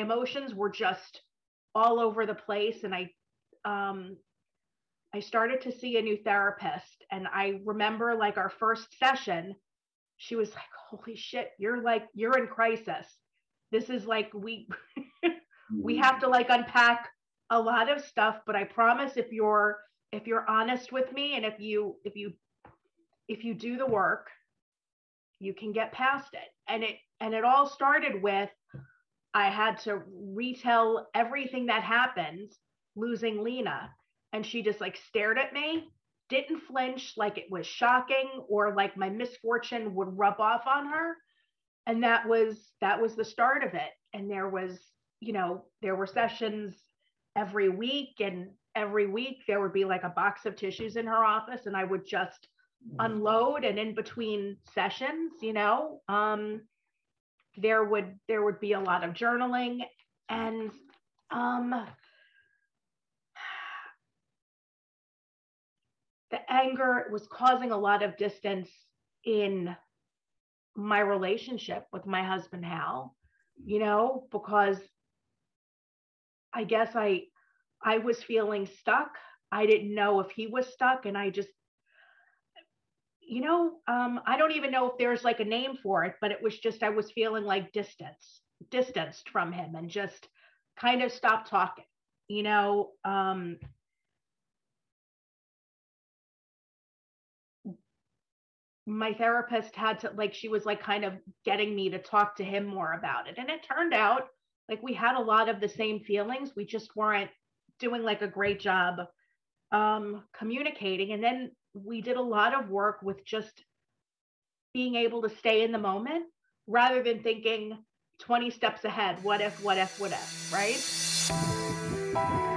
emotions were just all over the place. And I um I started to see a new therapist. And I remember like our first session she was like holy shit you're like you're in crisis. This is like we we have to like unpack a lot of stuff but I promise if you're if you're honest with me and if you if you if you do the work you can get past it. And it and it all started with i had to retell everything that happened losing lena. And she just like stared at me didn't flinch like it was shocking or like my misfortune would rub off on her. And that was that was the start of it. And there was you know there were sessions every week and every week there would be like a box of tissues in her office and i would just unload and in between sessions you know? Um there would there would be a lot of journaling and um the anger was causing a lot of distance in my relationship with my husband Hal you know because I guess I I was feeling stuck. I didn't know if he was stuck and I just you know, um, I don't even know if there's like a name for it, but it was just I was feeling like distance, distanced from him, and just kind of stopped talking. You know, um, my therapist had to like she was like kind of getting me to talk to him more about it, and it turned out like we had a lot of the same feelings. We just weren't doing like a great job um, communicating, and then we did a lot of work with just being able to stay in the moment rather than thinking 20 steps ahead. What if, what if, what if, right?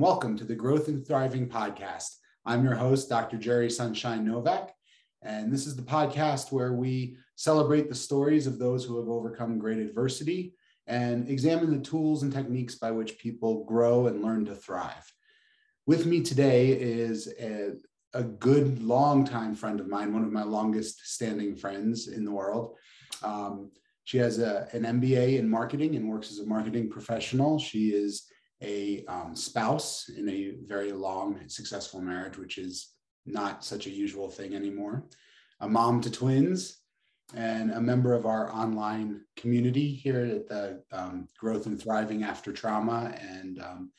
Welcome to the Growth and Thriving Podcast. I'm your host, Dr. Jerry Sunshine Novak, and this is the podcast where we celebrate the stories of those who have overcome great adversity and examine the tools and techniques by which people grow and learn to thrive. With me today is a, a good longtime friend of mine, one of my longest standing friends in the world. Um, she has a, an MBA in marketing and works as a marketing professional. She is a um, spouse in a very long, successful marriage, which is not such a usual thing anymore, a mom to twins, and a member of our online community here at the um, Growth and Thriving After Trauma. And um,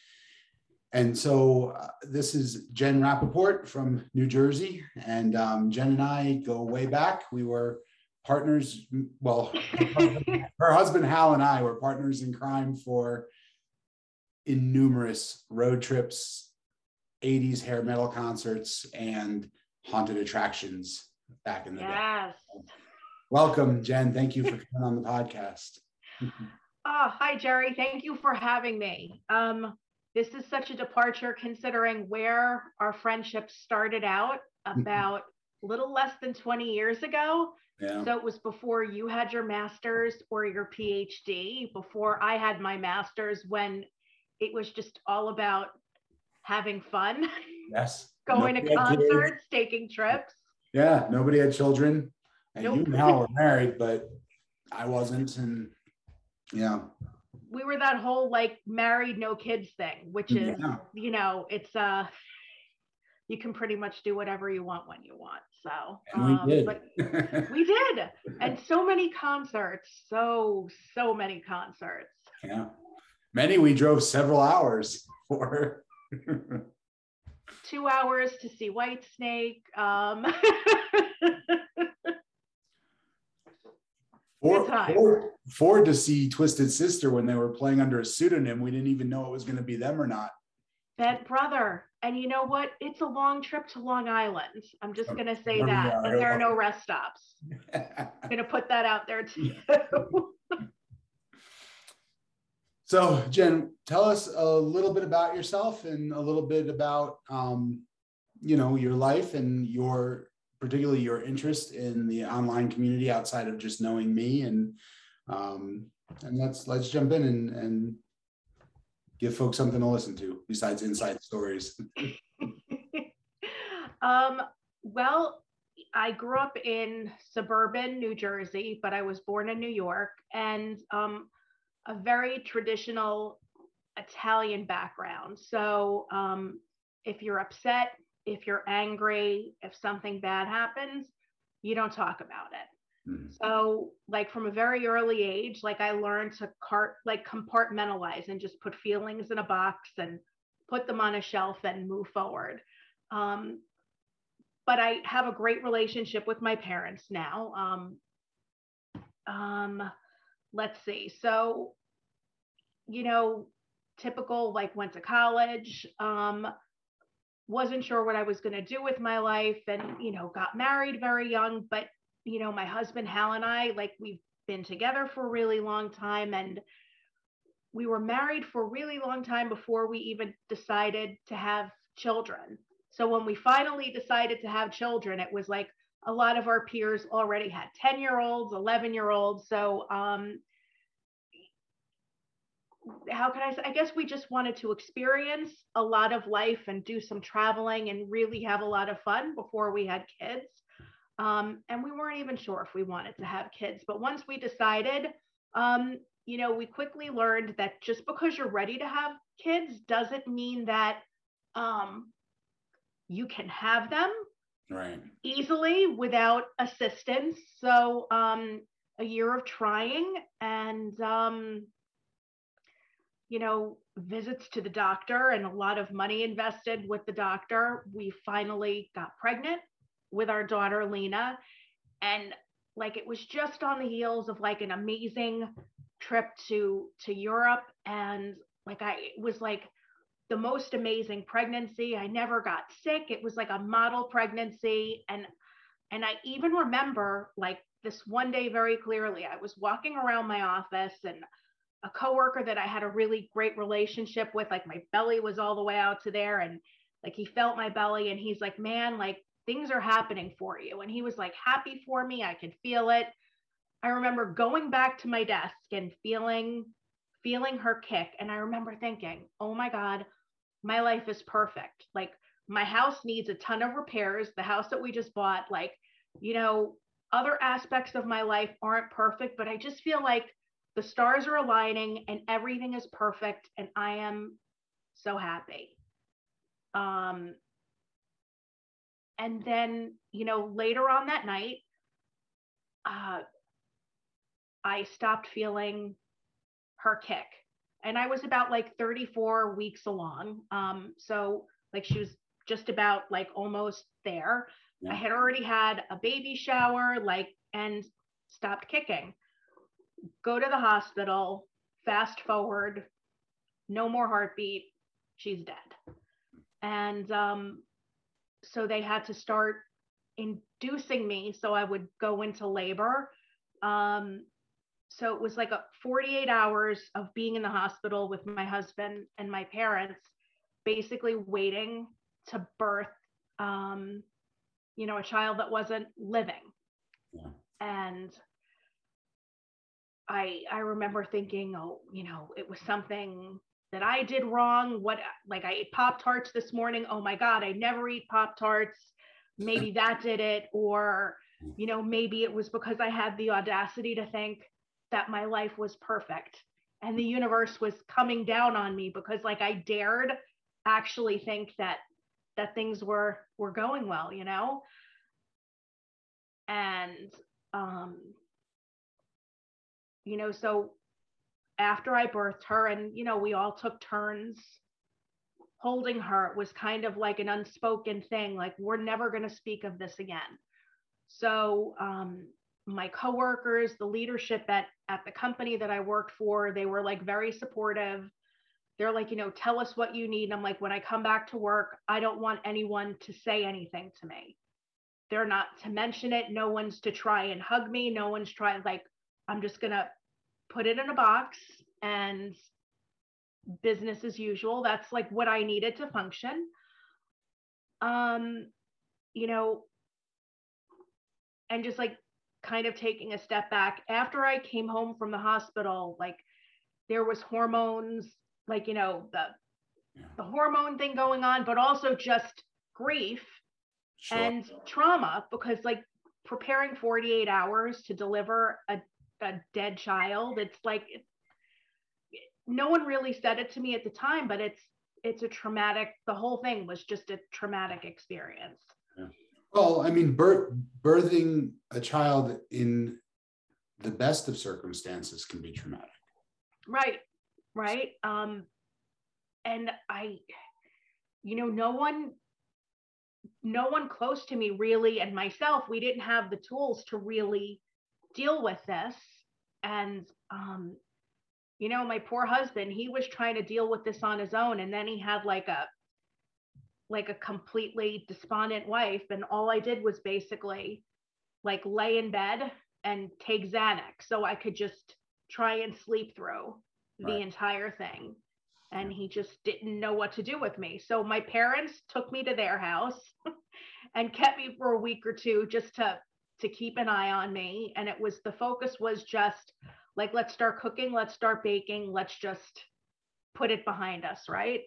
and so uh, this is Jen Rappaport from New Jersey. And um, Jen and I go way back. We were partners. Well, her husband Hal and I were partners in crime for in numerous road trips, 80s hair metal concerts, and haunted attractions back in the yes. day. Welcome, Jen. Thank you for coming on the podcast. oh, hi, Jerry. Thank you for having me. Um, this is such a departure considering where our friendship started out about a little less than 20 years ago. Yeah. So it was before you had your master's or your PhD, before I had my master's, when it was just all about having fun. Yes. going Nobody to concerts, taking trips. Yeah. Nobody had children. And Nope. you and Hal were married, but I wasn't. And yeah. We were that whole like married no kids thing, which is, Yeah. you know, it's uh you can pretty much do whatever you want when you want. So And we um, did. but we did. And so many concerts, so so many concerts. yeah. Many we drove several hours for. Two hours to see White Snake. Um Or, Good time. or, for to see Twisted Sister when they were playing under a pseudonym. We didn't even know it was going to be them or not. That brother. And you know what? It's a long trip to Long Island. I'm just Oh, going to say there that. And there are no rest stops. I'm going to put that out there too. So, Jen, tell us a little bit about yourself and a little bit about, um, you know, your life and your, particularly your interest in the online community outside of just knowing me. And um, and let's let's jump in and and give folks something to listen to besides inside stories. um, well, I grew up in suburban New Jersey, but I was born in New York and um, a very traditional Italian background. So um, if you're upset, if you're angry, if something bad happens, you don't talk about it. Mm-hmm. So, like from a very early age, like I learned to cart like compartmentalize and just put feelings in a box and put them on a shelf and move forward. Um, but I have a great relationship with my parents now. Um, um, let's see. So, you know, typical like went to college, um, wasn't sure what I was going to do with my life, and you know, got married very young. But you know, my husband Hal and I, like, we've been together for a really long time, and we were married for a really long time before we even decided to have children. So when we finally decided to have children, it was like a lot of our peers already had 10 year olds, 11 year olds. So, um, how can I say? I guess we just wanted to experience a lot of life and do some traveling and really have a lot of fun before we had kids. Um, and we weren't even sure if we wanted to have kids. But once we decided, um, you know, we quickly learned that just because you're ready to have kids doesn't mean that um, you can have them right. easily without assistance. So um a year of trying and um you know visits to the doctor and a lot of money invested with the doctor. We finally got pregnant with our daughter lena. And like it was just on the heels of like an amazing trip to to europe. And like i was like the most amazing pregnancy. I never got sick. It was like a model pregnancy and and I even remember like this one day very clearly. I was walking around my office and a coworker that I had a really great relationship with like my belly was all the way out to there and like he felt my belly and he's like, "Man, like things are happening for you." And he was like happy for me. I could feel it. I remember going back to my desk and feeling feeling her kick and I remember thinking, "Oh my god, my life is perfect. Like my house needs a ton of repairs. The house that we just bought, like, you know, other aspects of my life aren't perfect, but I just feel like the stars are aligning and everything is perfect and I am so happy. Um and then, you know, later on that night, uh I stopped feeling her kick and I was about like 34 weeks along. Um, so like she was just about like almost there. Yeah. I had already had a baby shower, like, and stopped kicking. Go to the hospital, fast forward, no more heartbeat, she's dead. And um, so they had to start inducing me so I would go into labor. Um, so it was like a 48 hours of being in the hospital with my husband and my parents basically waiting to birth um, you know a child that wasn't living. Yeah. and i i remember thinking oh you know it was something that i did wrong. What like i ate pop tarts this morning. Oh my god i never eat pop tarts. Maybe that did it. Or you know maybe it was because i had the audacity to think that my life was perfect and the universe was coming down on me because like I dared actually think that that things were were going well, you know? And um you know, so after I birthed her and you know, we all took turns holding her, it was kind of like an unspoken thing like we're never going to speak of this again. So um my coworkers, the leadership at at the company that I worked for, they were like very supportive. They're like, you know, tell us what you need. And I'm like, when I come back to work, I don't want anyone to say anything to me. They're not to mention it. No one's to try and hug me. No one's trying like I'm just gonna put it in a box and business as usual. That's like what I needed to function. Um, you know, and just like kind of taking a step back after I came home from the hospital, like there was hormones, like you know, the yeah. the hormone thing going on, but also just grief sure. and trauma because like preparing 48 hours to deliver a, a dead child, it's like it, no one really said it to me at the time, but it's it's a traumatic the whole thing was just a traumatic experience. Yeah. Well, I mean, birth, birthing a child in the best of circumstances can be traumatic. Right, right. Um, and I, you know, no one, no one close to me really, and myself, we didn't have the tools to really deal with this. And, um, you know, my poor husband, he was trying to deal with this on his own. And then he had like a, like a completely despondent wife. And all I did was basically like lay in bed and take Xanax so I could just try and sleep through the right. entire thing and he just didn't know what to do with me. So my parents took me to their house and kept me for a week or two just to to keep an eye on me and it was the focus was just like let's start cooking, let's start baking, let's just put it behind us, right?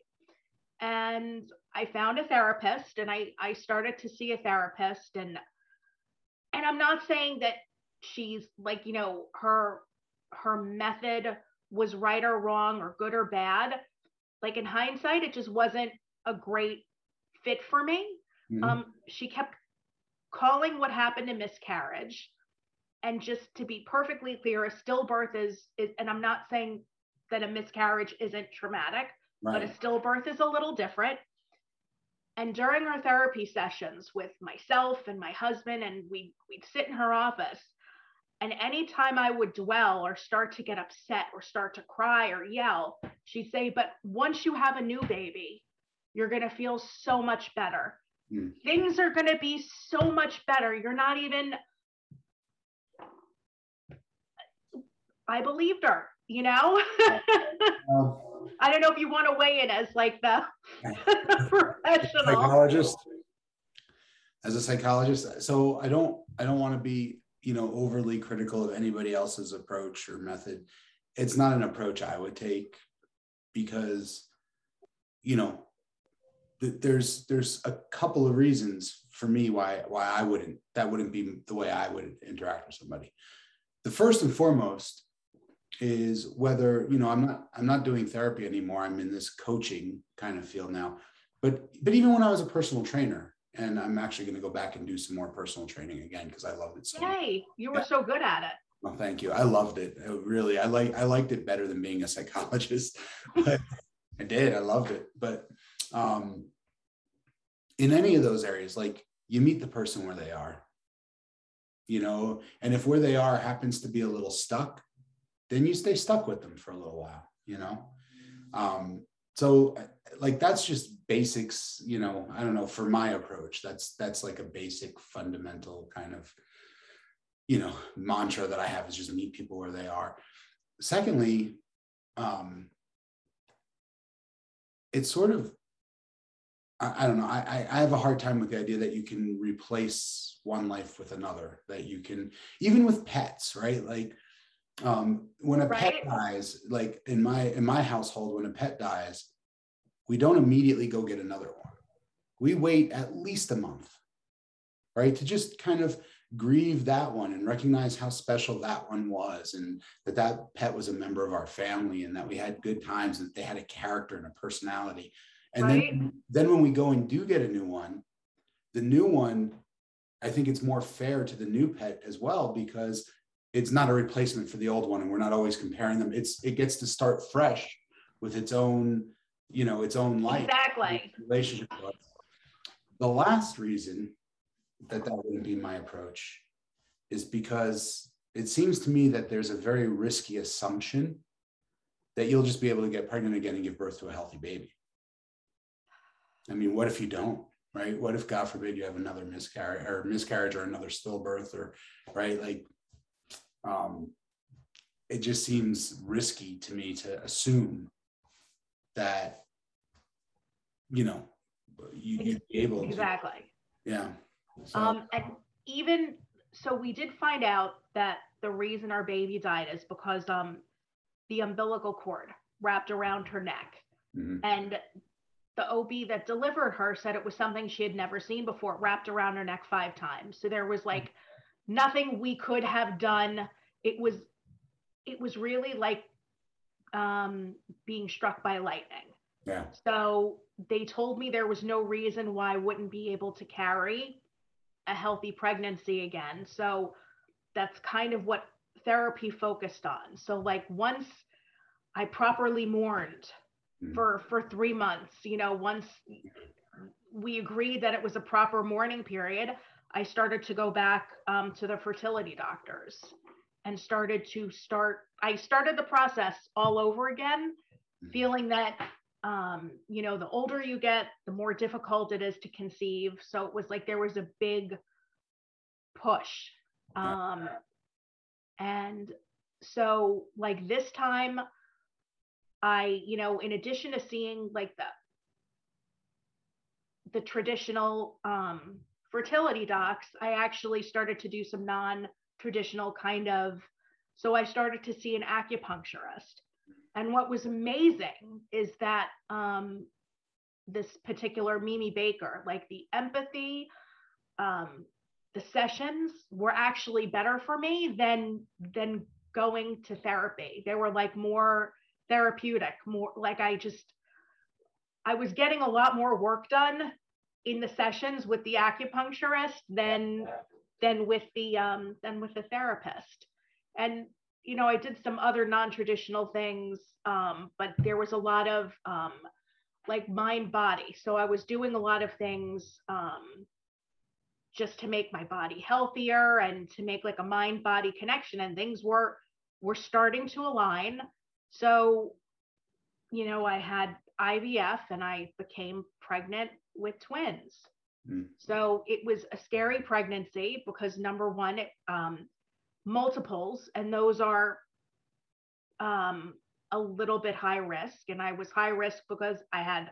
And I found a therapist and I I started to see a therapist and and I'm not saying that she's like, you know, her her method was right or wrong or good or bad like in hindsight, it just wasn't a great fit for me. Mm-hmm. Um, she kept calling what happened a miscarriage. And just to be perfectly clear, a stillbirth is, is and I'm not saying that a miscarriage isn't traumatic, right. but a stillbirth is a little different. And during our therapy sessions with myself and my husband, and we, we'd sit in her office, and anytime I would dwell or start to get upset or start to cry or yell, she'd say, But once you have a new baby, you're going to feel so much better. Mm. Things are going to be so much better. You're not even. I believed her, you know? I don't know if you want to weigh in as like the professional. Psychologist. As a psychologist, so I don't I don't want to be you know overly critical of anybody else's approach or method. It's not an approach i would take because you know th- there's there's a couple of reasons for me why why i wouldn't that wouldn't be the way i would interact with somebody. The first and foremost is whether you know i'm not i'm not doing therapy anymore i'm in this coaching kind of field now but but even when i was a personal trainer and I'm actually going to go back and do some more personal training again because I loved it so. Yay! Much. You were yeah. so good at it. Well, thank you. I loved it. it. Really, I like I liked it better than being a psychologist. But I did. I loved it. But um, in any of those areas, like you meet the person where they are, you know, and if where they are happens to be a little stuck, then you stay stuck with them for a little while, you know. Um, so like that's just basics you know i don't know for my approach that's that's like a basic fundamental kind of you know mantra that i have is just meet people where they are secondly um it's sort of I, I don't know I, I have a hard time with the idea that you can replace one life with another that you can even with pets right like um, when a right. pet dies like in my in my household when a pet dies we don't immediately go get another one we wait at least a month right to just kind of grieve that one and recognize how special that one was and that that pet was a member of our family and that we had good times and that they had a character and a personality and right. then then when we go and do get a new one the new one i think it's more fair to the new pet as well because it's not a replacement for the old one and we're not always comparing them. It's it gets to start fresh with its own you know its own life. Exactly. Relationship the last reason that that wouldn't be my approach is because it seems to me that there's a very risky assumption that you'll just be able to get pregnant again and give birth to a healthy baby. I mean what if you don't right? What if god forbid you have another miscarriage or miscarriage or another stillbirth or right? Like um, it just seems risky to me to assume that you know you, would be able to. exactly yeah so. um and even so we did find out that the reason our baby died is because um the umbilical cord wrapped around her neck mm-hmm. and the OB that delivered her said it was something she had never seen before, wrapped around her neck five times. So there was like nothing we could have done. It was it was really like um, being struck by lightning. Yeah. So they told me there was no reason why I wouldn't be able to carry a healthy pregnancy again. So that's kind of what therapy focused on. So like once I properly mourned mm-hmm. for for 3 months, you know, once we agreed that it was a proper mourning period, I started to go back um, to the fertility doctors and started to start I started the process all over again, mm-hmm. feeling that um, you know, the older you get, the more difficult it is to conceive. So it was like there was a big push. Um, and so, like this time, I, you know, in addition to seeing like the the traditional um, fertility docs, I actually started to do some non-traditional kind of. So I started to see an acupuncturist and what was amazing is that um, this particular Mimi Baker, like the empathy, um, the sessions were actually better for me than than going to therapy. They were like more therapeutic, more like I just I was getting a lot more work done in the sessions with the acupuncturist than than with the um than with the therapist. And you know, I did some other non-traditional things, um, but there was a lot of um, like mind body. So I was doing a lot of things um, just to make my body healthier and to make like a mind body connection, and things were were starting to align. So, you know, I had IVF and I became pregnant with twins. Mm. So it was a scary pregnancy because number one, it, um, multiples, and those are um, a little bit high risk. And I was high risk because I had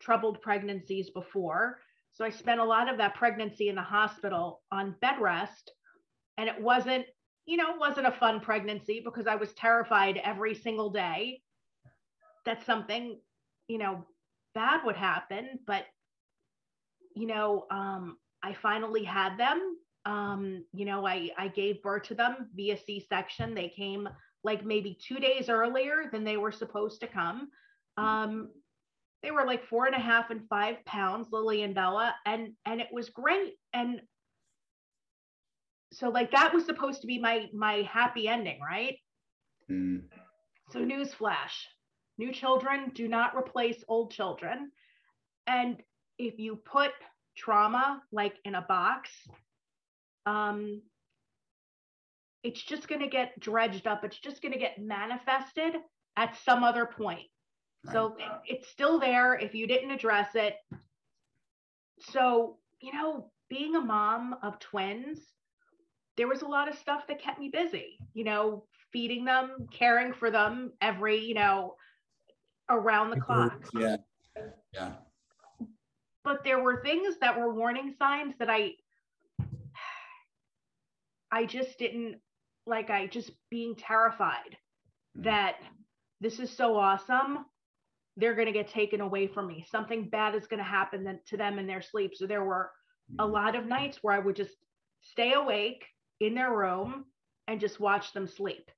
troubled pregnancies before. So I spent a lot of that pregnancy in the hospital on bed rest. And it wasn't, you know, it wasn't a fun pregnancy because I was terrified every single day that something, you know, bad would happen. But, you know, um, I finally had them um, you know, I, I gave birth to them via C section. They came like maybe two days earlier than they were supposed to come. Um, they were like four and a half and five pounds, Lily and Bella, and and it was great. And so like that was supposed to be my my happy ending, right? Mm. So newsflash: new children do not replace old children, and if you put trauma like in a box um, it's just going to get dredged up. It's just going to get manifested at some other point. Right. So it's still there if you didn't address it. So, you know, being a mom of twins, there was a lot of stuff that kept me busy, you know, feeding them, caring for them every, you know, around the clock. Yeah. Yeah. But there were things that were warning signs that I I just didn't like I just being terrified mm. that this is so awesome. They're going to get taken away from me. Something bad is going to happen to them in their sleep. So there were a mm. lot of nights where I would just stay awake in their room and just watch them sleep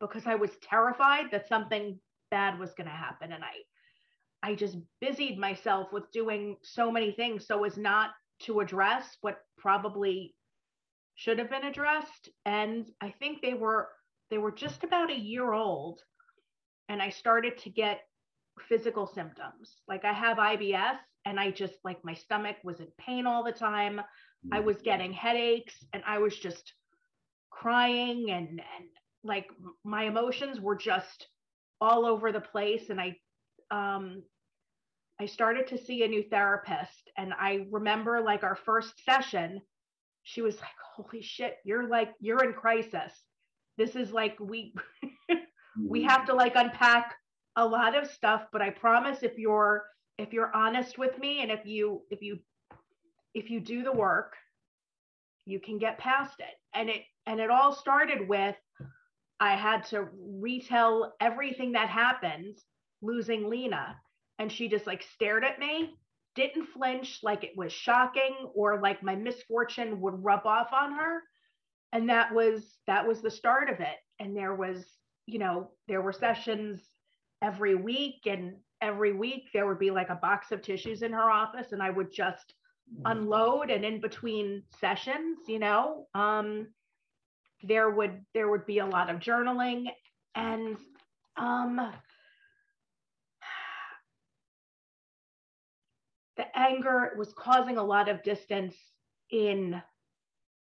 because I was terrified that something bad was going to happen and I I just busied myself with doing so many things so as not to address what probably should have been addressed. And i think they were they were just about a year old and i started to get physical symptoms. Like i have ibs and i just like my stomach was in pain all the time. I mm. was getting headaches and i was just crying and and like my emotions were just all over the place and i um i started to see a new therapist and i remember like our first session she was like, holy shit, you're like, you're in crisis. This is like, we, we mm-hmm. have to like unpack a lot of stuff, but I promise if you're if you're honest with me and if you if you if you do the work, you can get past it. And it and it all started with I had to retell everything that happened losing Lena and she just like stared at me, didn't flinch like it was shocking or like my misfortune would rub off on her. And that was that was the start of it. And there was, you know, there were sessions every week and every week there would be like a box of tissues in her office and I would just unload and in between sessions, you know, um there would there would be a lot of journaling and um the anger was causing a lot of distance in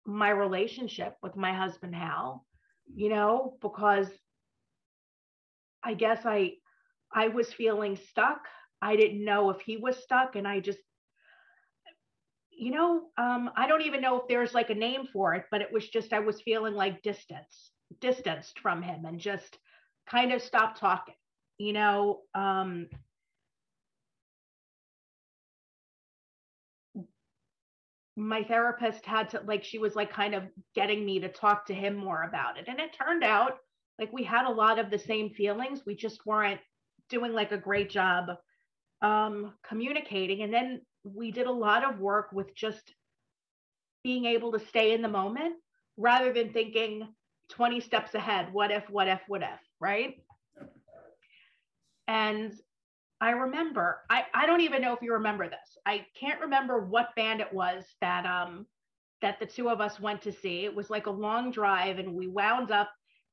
my relationship with my husband Hal, you know, because I guess I I was feeling stuck. I didn't know if he was stuck and I just you know, um, I don't even know if there's like a name for it, but it was just I was feeling like distance, distanced from him and just kind of stopped talking, you know. Um, my therapist had to like she was like kind of getting me to talk to him more about it. And it turned out like we had a lot of the same feelings. We just weren't doing like a great job um communicating. And then we did a lot of work with just being able to stay in the moment rather than thinking 20 steps ahead what if what if what if right? And I remember, I, I don't even know if you remember this. I can't remember what band it was that um that the two of us went to see. It was like a long drive and we wound up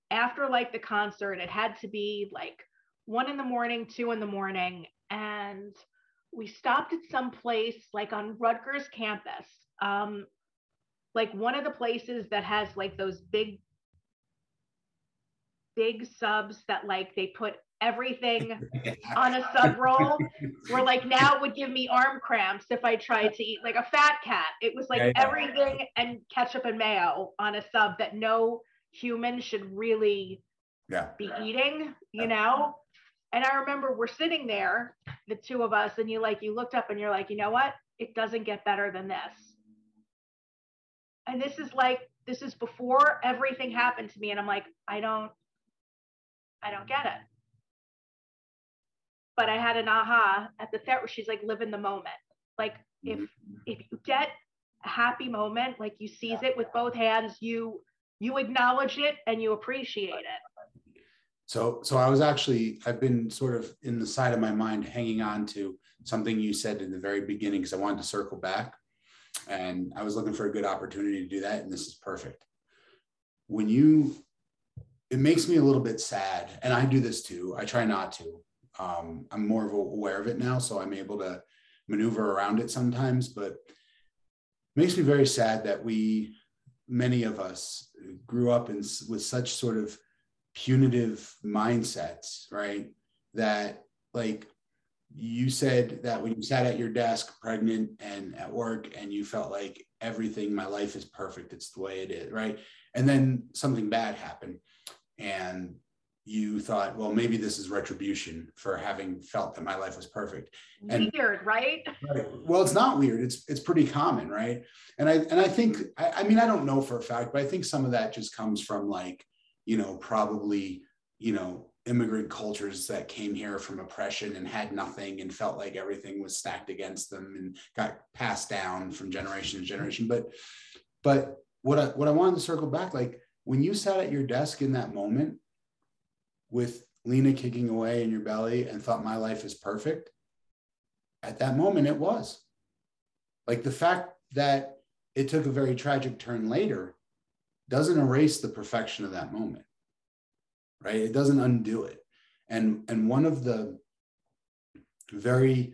after like the concert. It had to be like one in the morning, two in the morning. And we stopped at some place like on Rutgers campus. Um, like one of the places that has like those big big subs that like they put everything on a sub roll where like now it would give me arm cramps if I tried to eat like a fat cat. It was like yeah, yeah. everything and ketchup and mayo on a sub that no human should really yeah. be eating, you know? And I remember we're sitting there, the two of us, and you like you looked up and you're like, you know what? It doesn't get better than this. And this is like this is before everything happened to me. And I'm like, I don't I don't get it but I had an aha at the set where she's like, live in the moment. Like if mm-hmm. if you get a happy moment, like you seize it with both hands, you you acknowledge it and you appreciate it. So so I was actually I've been sort of in the side of my mind hanging on to something you said in the very beginning because I wanted to circle back. And I was looking for a good opportunity to do that. And this is perfect. When you it makes me a little bit sad, and I do this too. I try not to, um, I'm more of aware of it now, so I'm able to maneuver around it sometimes. But it makes me very sad that we, many of us, grew up in with such sort of punitive mindsets, right? That like you said that when you sat at your desk pregnant and at work and you felt like everything my life is perfect it's the way it is right and then something bad happened and you thought, well, maybe this is retribution for having felt that my life was perfect. And, weird, right? right? Well, it's not weird. It's it's pretty common, right? And I and I think I, I mean I don't know for a fact, but I think some of that just comes from like you know probably you know immigrant cultures that came here from oppression and had nothing and felt like everything was stacked against them and got passed down from generation to generation. But but what I what I wanted to circle back like when you sat at your desk in that moment with Lena kicking away in your belly and thought my life is perfect, at that moment it was. Like the fact that it took a very tragic turn later doesn't erase the perfection of that moment, right? It doesn't undo it. And, and one of the very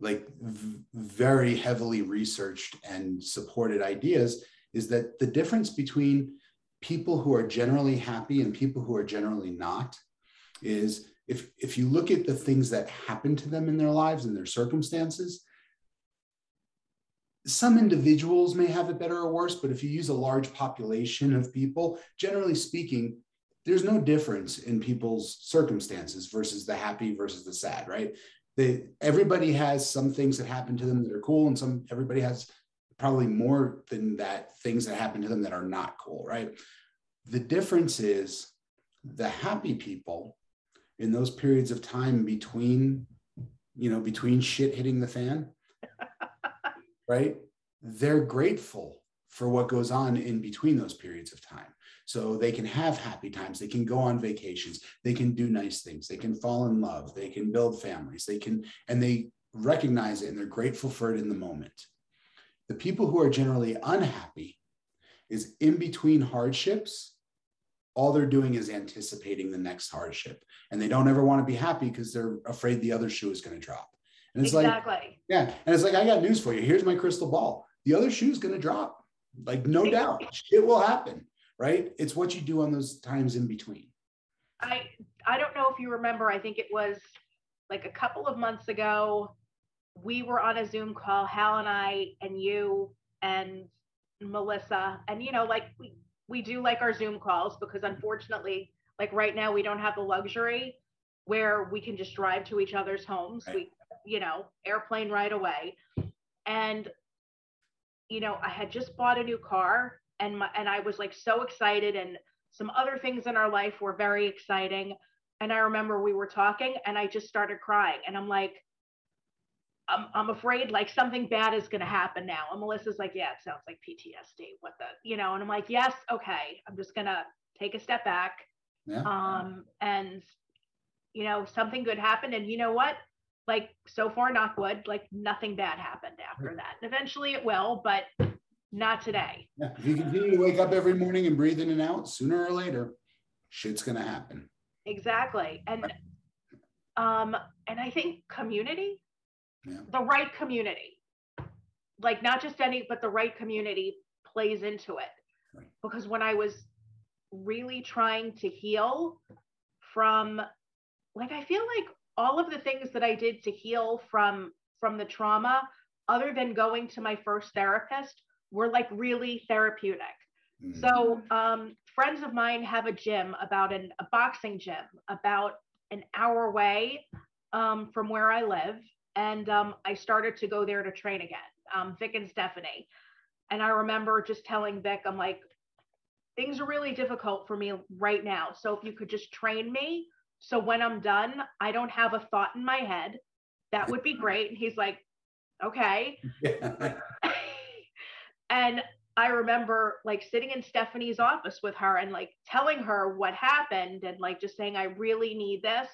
like v- very heavily researched and supported ideas is that the difference between people who are generally happy and people who are generally not is if if you look at the things that happen to them in their lives and their circumstances some individuals may have it better or worse but if you use a large population of people generally speaking there's no difference in people's circumstances versus the happy versus the sad, right? They, everybody has some things that happen to them that are cool, and some everybody has probably more than that things that happen to them that are not cool, right? The difference is the happy people in those periods of time between, you know, between shit hitting the fan, right? They're grateful for what goes on in between those periods of time. So they can have happy times, they can go on vacations, they can do nice things, they can fall in love, they can build families, they can, and they recognize it and they're grateful for it in the moment. The people who are generally unhappy is in between hardships. All they're doing is anticipating the next hardship, and they don't ever want to be happy because they're afraid the other shoe is going to drop. And it's exactly. like, yeah, and it's like I got news for you. Here's my crystal ball. The other shoe is going to drop, like no doubt. It will happen right? It's what you do on those times in between. I I don't know if you remember, I think it was like a couple of months ago, we were on a Zoom call, Hal and I and you and Melissa, and you know, like we we do like our Zoom calls because unfortunately, like right now we don't have the luxury where we can just drive to each other's homes. Right. We, you know, airplane right away. And you know, I had just bought a new car and my, and I was like so excited and some other things in our life were very exciting and I remember we were talking and I just started crying and I'm like I'm, I'm afraid like something bad is going to happen now. And Melissa's like, yeah, it sounds like PTSD. What the, you know, and I'm like, yes, okay. I'm just going to take a step back. Yeah. Um, and, you know, something good happened. And you know what? Like, so far, not wood, like nothing bad happened after that. And eventually it will, but not today. Yeah. If you continue to wake up every morning and breathe in and out, sooner or later, shit's gonna happen. Exactly. And um, and I think community, yeah. the right community, like not just any, but the right community plays into it. Right. Because when I was really trying to heal from like I feel like all of the things that I did to heal from from the trauma, other than going to my first therapist, were like really therapeutic. Mm-hmm. So um, friends of mine have a gym about an, a boxing gym about an hour away um, from where I live. And um, I started to go there to train again, um, Vic and Stephanie. And I remember just telling Vic, I'm like, things are really difficult for me right now. So if you could just train me. So when I'm done, I don't have a thought in my head. That would be great. And he's like, okay. And I remember like sitting in Stephanie's office with her and like telling her what happened and like just saying, I really need this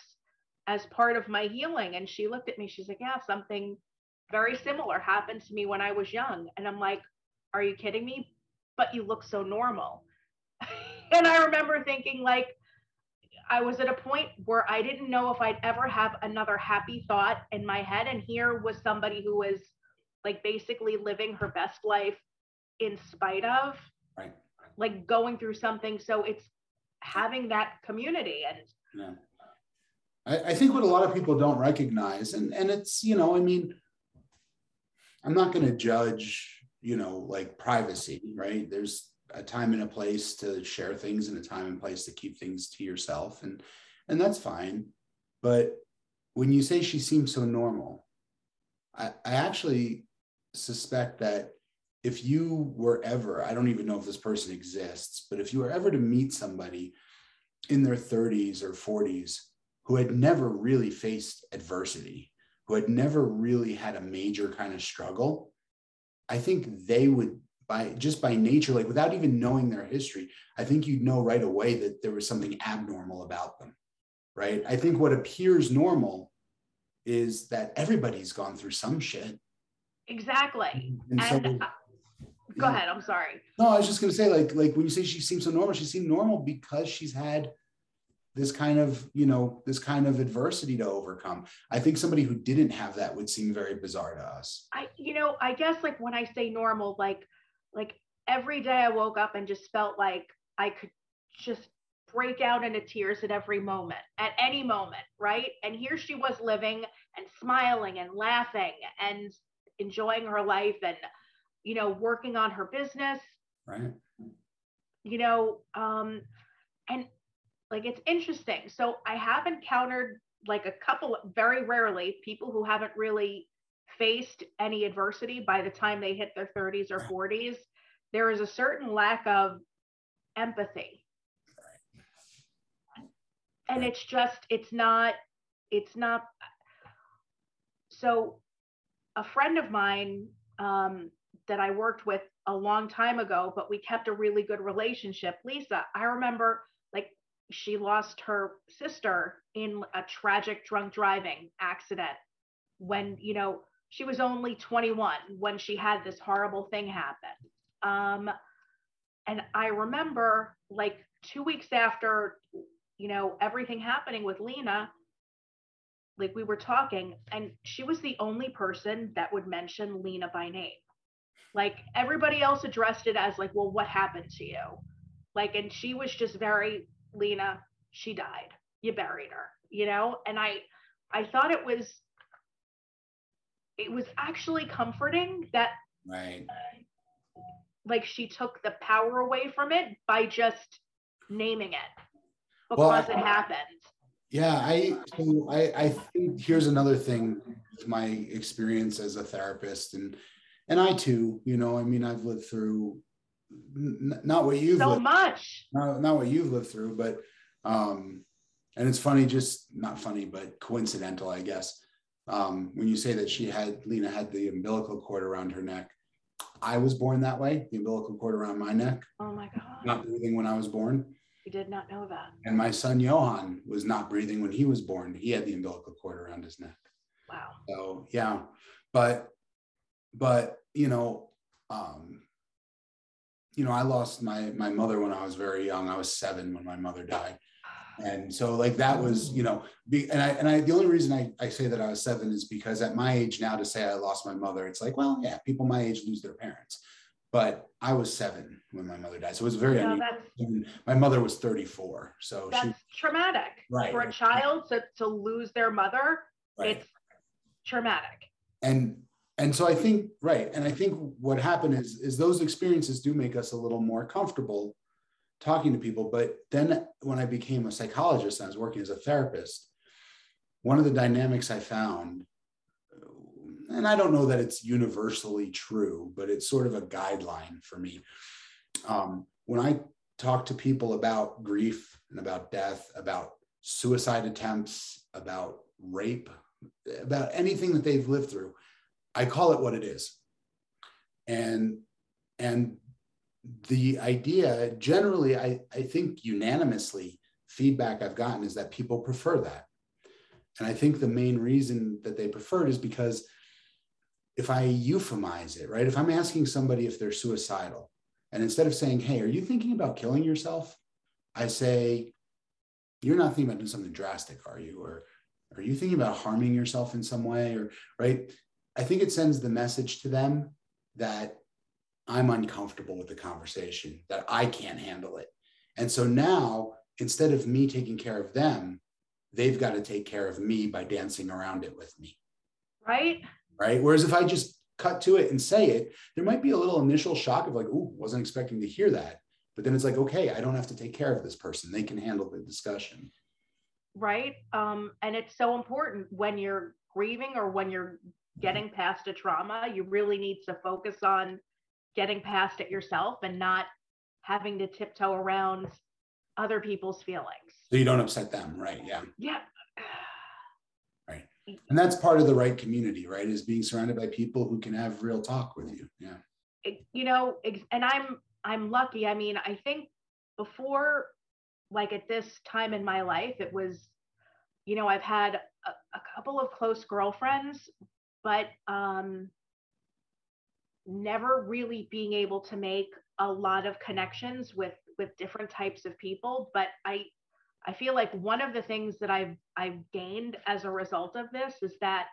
as part of my healing. And she looked at me, she's like, Yeah, something very similar happened to me when I was young. And I'm like, Are you kidding me? But you look so normal. and I remember thinking, like, I was at a point where I didn't know if I'd ever have another happy thought in my head. And here was somebody who was like basically living her best life in spite of right like going through something so it's having that community and yeah I, I think what a lot of people don't recognize and and it's you know i mean i'm not going to judge you know like privacy right? There's a time and a place to share things and a time and place to keep things to yourself and and that's fine. But when you say she seems so normal i, I actually suspect that if you were ever, I don't even know if this person exists, but if you were ever to meet somebody in their 30s or 40s who had never really faced adversity, who had never really had a major kind of struggle, I think they would by just by nature, like without even knowing their history, I think you'd know right away that there was something abnormal about them. Right. I think what appears normal is that everybody's gone through some shit. Exactly. And, and so, uh, Go yeah. ahead. I'm sorry. No, I was just gonna say, like, like when you say she seems so normal, she seemed normal because she's had this kind of, you know, this kind of adversity to overcome. I think somebody who didn't have that would seem very bizarre to us. I, you know, I guess like when I say normal, like, like every day I woke up and just felt like I could just break out into tears at every moment, at any moment, right? And here she was living and smiling and laughing and enjoying her life and you know, working on her business. Right. You know, um, and like it's interesting. So I have encountered like a couple very rarely people who haven't really faced any adversity by the time they hit their 30s or 40s. There is a certain lack of empathy. And it's just, it's not, it's not. So a friend of mine um, that I worked with a long time ago, but we kept a really good relationship, Lisa, I remember she lost her sister in a tragic drunk driving accident when, you know, she was only 21 when she had this horrible thing happen. Um, and I remember like two weeks after, you know, everything happening with Lena, like we were talking, and she was the only person that would mention Lena by name. Like everybody else addressed it as like, well, what happened to you? Like, and she was just very, Lena, she died. You buried her, you know? And I I thought it was it was actually comforting that right like she took the power away from it by just naming it because well, it happened yeah i so i i think here's another thing with my experience as a therapist and and i too you know i mean i've lived through n- not what you've so lived, much not, not what you've lived through but um and it's funny just not funny but coincidental i guess um, when you say that she had Lena had the umbilical cord around her neck, I was born that way, the umbilical cord around my neck. Oh my God. Not breathing when I was born. You did not know that. And my son Johan was not breathing when he was born. He had the umbilical cord around his neck. Wow. So yeah. But but you know, um, you know, I lost my my mother when I was very young. I was seven when my mother died. And so like that was you know be, and i and i the only reason I, I say that i was seven is because at my age now to say i lost my mother it's like well yeah people my age lose their parents. But i was seven when my mother died. So it was very no, my mother was 34 so that's she, traumatic right for a child to, to lose their mother. Right. it's traumatic. And and so i think right and i think what happened is is those experiences do make us a little more comfortable talking to people. But then when I became a psychologist and I was working as a therapist, one of the dynamics I found, and I don't know that it's universally true, but it's sort of a guideline for me. Um, when I talk to people about grief and about death, about suicide attempts, about rape, about anything that they've lived through, I call it what it is. And and the idea generally I, I think unanimously feedback i've gotten is that people prefer that. And i think the main reason that they prefer it is because if i euphemize it right if i'm asking somebody if they're suicidal and instead of saying hey are you thinking about killing yourself? I say you're not thinking about doing something drastic are you? Or are you thinking about harming yourself in some way? Or right i think it sends the message to them that I'm uncomfortable with the conversation, that I can't handle it. And so now, instead of me taking care of them, they've got to take care of me by dancing around it with me. Right. Right. Whereas if I just cut to it and say it, there might be a little initial shock of like, oh, wasn't expecting to hear that. But then it's like, okay, I don't have to take care of this person. They can handle the discussion. Right. Um, and it's so important when you're grieving or when you're getting past a trauma, you really need to focus on getting past it yourself and not having to tiptoe around other people's feelings. So you don't upset them, right? Yeah. Yeah. right. And that's part of the right community, right? Is being surrounded by people who can have real talk with you. Yeah. you know, and I'm I'm lucky. I mean, I think before like at this time in my life, it was, you know, I've had a, a couple of close girlfriends, but um never really being able to make a lot of connections with with different types of people but i i feel like one of the things that i've i've gained as a result of this is that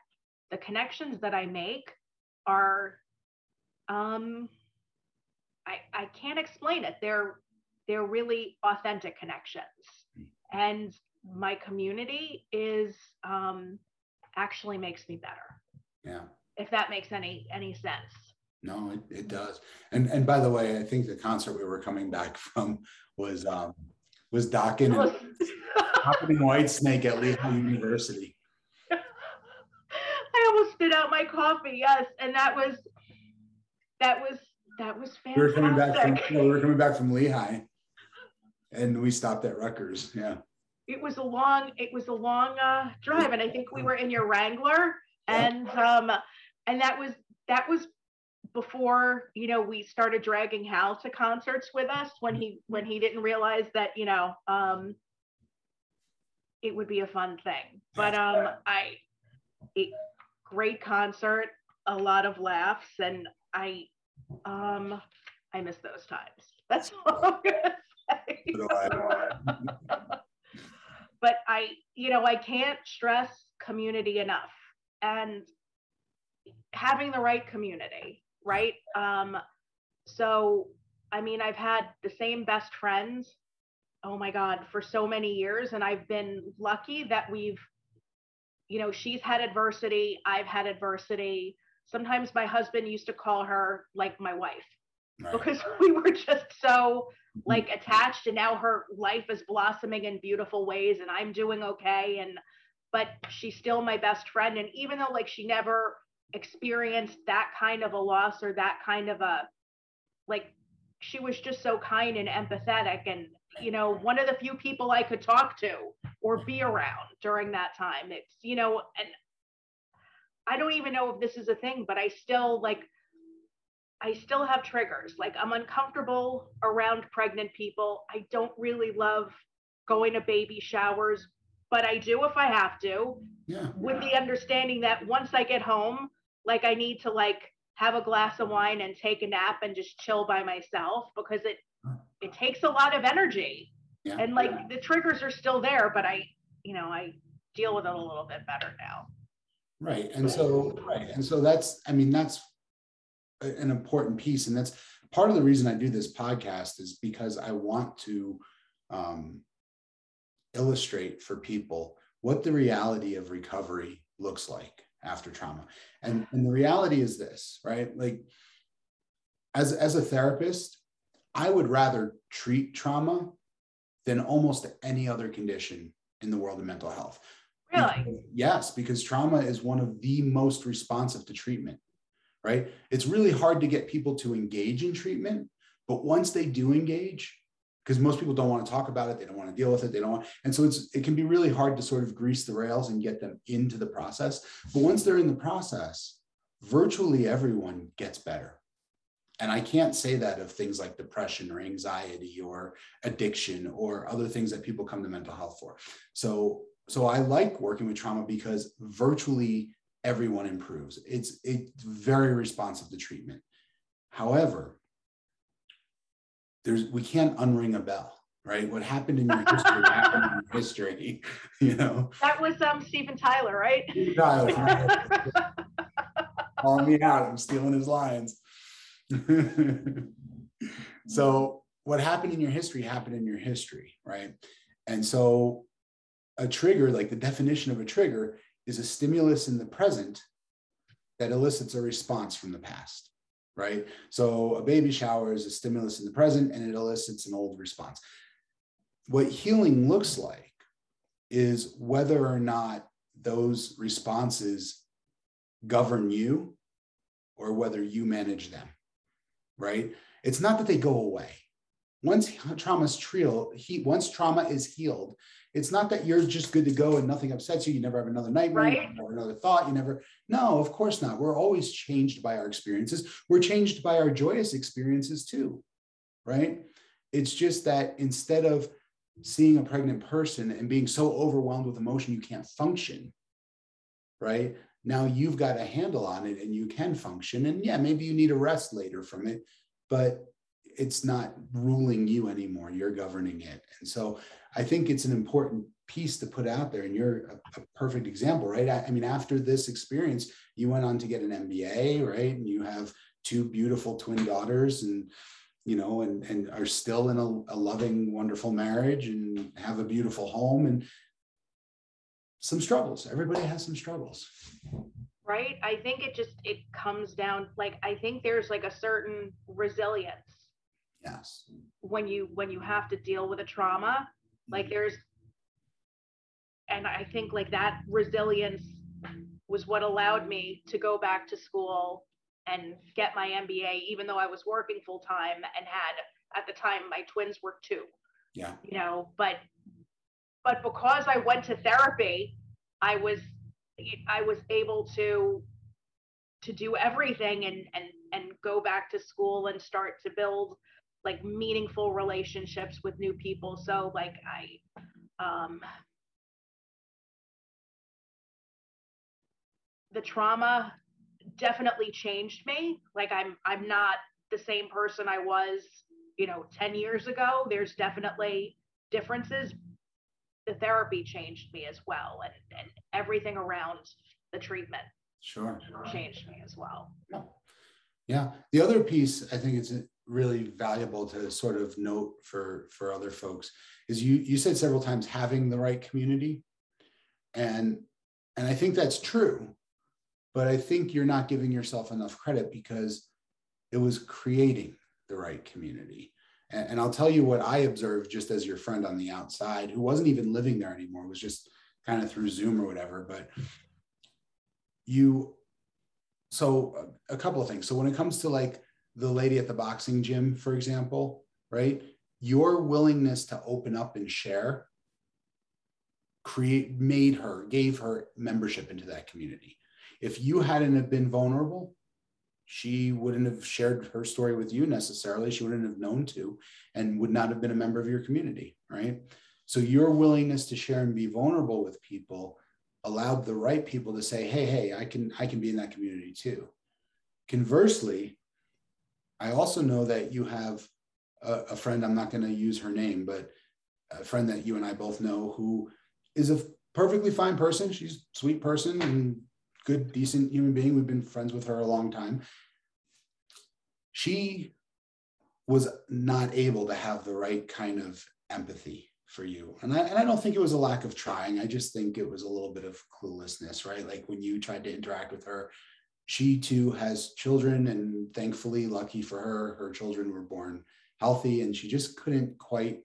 the connections that i make are um i i can't explain it. They're they're really authentic connections. And my community is um actually makes me better yeah if that makes any any sense no, it, it does. And and by the way, I think the concert we were coming back from was um, was Dokken and happening Whitesnake at Lehigh University. I almost spit out my coffee. Yes, and that was that was that was fantastic. We were coming back from we were coming back from Lehigh, and we stopped at Rutgers. Yeah. It was a long it was a long uh, drive, and I think we were in your Wrangler, and um, and that was that was before you know we started dragging Hal to concerts with us when he when he didn't realize that you know um, it would be a fun thing. But um, I it, great concert, a lot of laughs, and I um, I miss those times. That's all I'm gonna say. but I, you know, I can't stress community enough, and having the right community, right? Um, so, I mean, I've had the same best friends, oh my God, for so many years. And I've been lucky that we've, you know, she's had adversity, I've had adversity. Sometimes my husband used to call her like my wife right. because we were just so like attached and now her life is blossoming in beautiful ways and I'm doing okay and but she's still my best friend. And even though like she never experienced that kind of a loss or that kind of a like she was just so kind and empathetic and you know one of the few people i could talk to or be around during that time. It's you know and i don't even know if this is a thing but i still like i still have triggers. Like i'm uncomfortable around pregnant people. I don't really love going to baby showers but i do if i have to yeah. with the understanding that once i get home like I need to like have a glass of wine and take a nap and just chill by myself because it it takes a lot of energy. Yeah. And like yeah. the triggers are still there, but I, you know, I deal with it a little bit better now. Right. And so right. And so that's I mean that's an important piece and that's part of the reason I do this podcast is because I want to um, illustrate for people what the reality of recovery looks like after trauma. And, and the reality is this, right? Like as, as a therapist, I would rather treat trauma than almost any other condition in the world of mental health. Really? Because, yes, because trauma is one of the most responsive to treatment, right? It's really hard to get people to engage in treatment, but once they do engage, because most people don't want to talk about it they don't want to deal with it they don't want and so it's it can be really hard to sort of grease the rails and get them into the process. But once they're in the process virtually everyone gets better. And i can't say that of things like depression or anxiety or addiction or other things that people come to mental health for. So so i like working with trauma because virtually everyone improves. It's it's very responsive to treatment. However there's we can't unring a bell right? What happened in your history happened in your history you know? That was um steven tyler right? Tyler calling me out i'm stealing his lines. So what happened in your history happened in your history right? And so a trigger like the definition of a trigger is a stimulus in the present that elicits a response from the past right? So a baby shower is a stimulus in the present and it elicits an old response. What healing looks like is whether or not those responses govern you or whether you manage them, right? It's not that they go away. Once trauma is he, once trauma is healed, it's not that you're just good to go and nothing upsets you. You never have another nightmare, right. or another thought. You never, no, of course not. We're always changed by our experiences. We're changed by our joyous experiences too, right? It's just that instead of seeing a pregnant person and being so overwhelmed with emotion you can't function, right? Now you've got a handle on it and you can function. And yeah, maybe you need a rest later from it, but it's not ruling you anymore. You're governing it. And so I think it's an important piece to put out there. And you're a, a perfect example, right? I, I, mean, after this experience, you went on to get an MBA, right? And you have two beautiful twin daughters and you know, and and are still in a, a loving, wonderful marriage and have a beautiful home and some struggles. Everybody has some struggles. Right. I think it just it comes down like I think there's like a certain resilience yes. when you when you have to deal with a trauma like mm-hmm. there's and i think like that resilience was what allowed me to go back to school and get my mba even though i was working full time and had at the time my twins were two. Yeah. You know but but because i went to therapy i was i was able to to do everything and and and go back to school and start to build like meaningful relationships with new people. So like i um the trauma definitely changed me. Like i'm i'm not the same person i was you know 10 years ago. There's definitely differences. The therapy changed me as well and, and everything around the treatment sure. changed me as well. Yeah. yeah. The other piece i think it's really valuable to sort of note for for other folks is you you said several times having the right community. And and i think that's true but i think you're not giving yourself enough credit because it was creating the right community. And, and i'll tell you what i observed just as your friend on the outside who wasn't even living there anymore was just kind of through zoom or whatever but you so a couple of things. So when it comes to like the lady at the boxing gym, for example, right? Your willingness to open up and share create made her, gave her membership into that community. If you hadn't have been vulnerable, she wouldn't have shared her story with you necessarily. She wouldn't have known to and would not have been a member of your community, right? So your willingness to share and be vulnerable with people allowed the right people to say, "Hey, hey, I can I can be in that community too." Conversely, I also know that you have a, a friend, I'm not going to use her name, but a friend that you and I both know who is a perfectly fine person. She's a sweet person and good, decent human being. We've been friends with her a long time. She was not able to have the right kind of empathy for you. And I, and I don't think it was a lack of trying. I just think it was a little bit of cluelessness, right? Like when you tried to interact with her, she too has children and thankfully lucky for her her children were born healthy and she just couldn't quite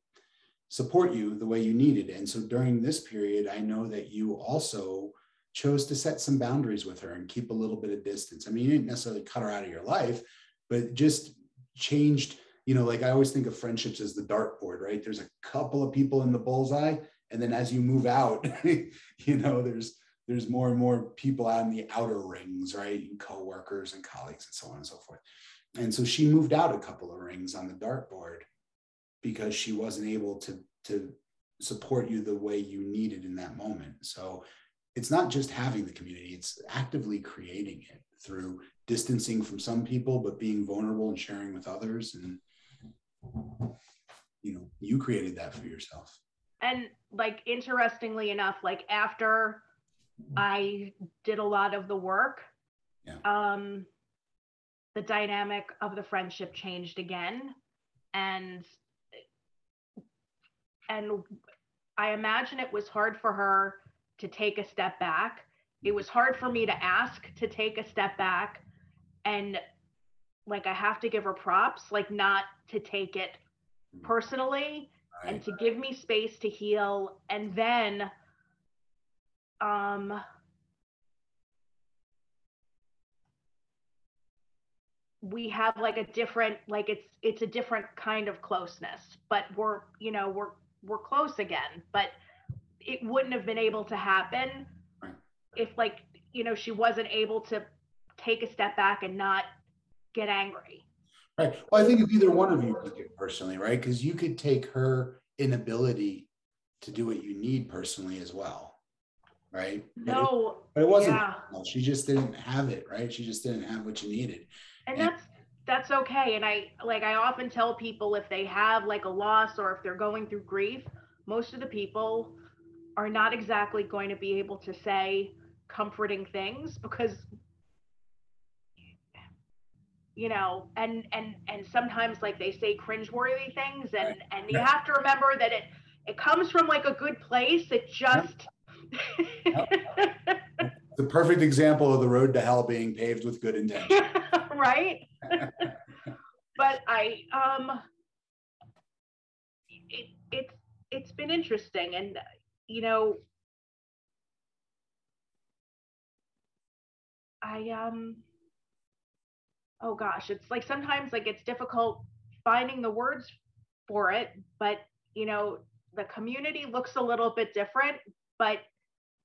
support you the way you needed. And so during this period i know that you also chose to set some boundaries with her and keep a little bit of distance. I mean you didn't necessarily cut her out of your life but just changed you know like i always think of friendships as the dartboard right? There's a couple of people in the bullseye and then as you move out you know there's there's more and more people out in the outer rings, right? Coworkers and colleagues and so on and so forth. And so she moved out a couple of rings on the dartboard because she wasn't able to, to support you the way you needed in that moment. So it's not just having the community, it's actively creating it through distancing from some people, but being vulnerable and sharing with others. And, you know, you created that for yourself. And like, interestingly enough, like after I did a lot of the work. Yeah. Um, the dynamic of the friendship changed again, and and I imagine it was hard for her to take a step back. It was hard for me to ask to take a step back, and like I have to give her props, like not to take it mm. personally right. and to give me space to heal, and then um we have like a different like it's it's a different kind of closeness but we're you know we're we're close again but it wouldn't have been able to happen if like you know she wasn't able to take a step back and not get angry. Right. Well i think if either one of you took it personally right because you could take her inability to do what you need personally as well right? No, but it, but it wasn't. Yeah. She just didn't have it, right? She just didn't have what you needed. And, and that's that's okay. And I like I often tell people if they have like a loss or if they're going through grief, most of the people are not exactly going to be able to say comforting things because you know and and and sometimes like they say cringeworthy things and and you have to remember that it it comes from like a good place it just the perfect example of the road to hell being paved with good intention. right? but I um it, it's it's been interesting and you know I um oh gosh, it's like sometimes like it's difficult finding the words for it, but you know, the community looks a little bit different, but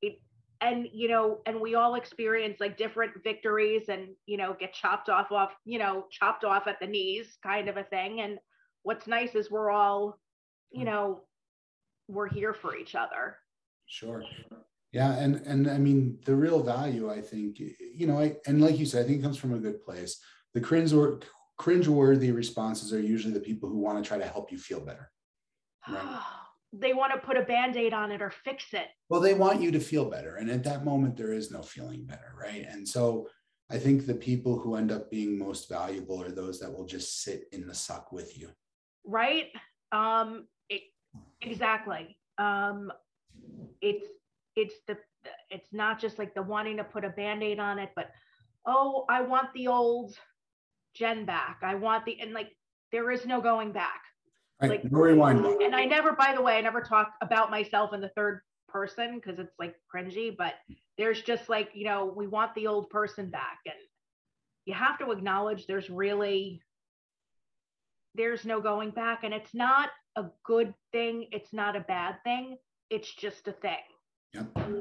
it and you know, and we all experience like different victories and you know, get chopped off off, you know, chopped off at the knees kind of a thing. And what's nice is we're all, you mm. know, we're here for each other. Sure. Yeah, and and I mean the real value, I think, you know, I and like you said, I think comes from a good place. The cringe or cringe-worthy responses are usually the people who want to try to help you feel better. Right? they want to put a band-aid on it or fix it. Well, they want you to feel better. And at that moment, there is no feeling better, right? And so I think the people who end up being most valuable are those that will just sit in the suck with you. Right. Um, it, exactly. Um, it's it's the it's not just like the wanting to put a band-aid on it but oh i want the old jen back i want the and like there is no going back right. like rewind and i never by the way i never talk about myself in the third person because it's like cringy but there's just like you know we want the old person back and you have to acknowledge there's really there's no going back and it's not a good thing it's not a bad thing it's just a thing Yep.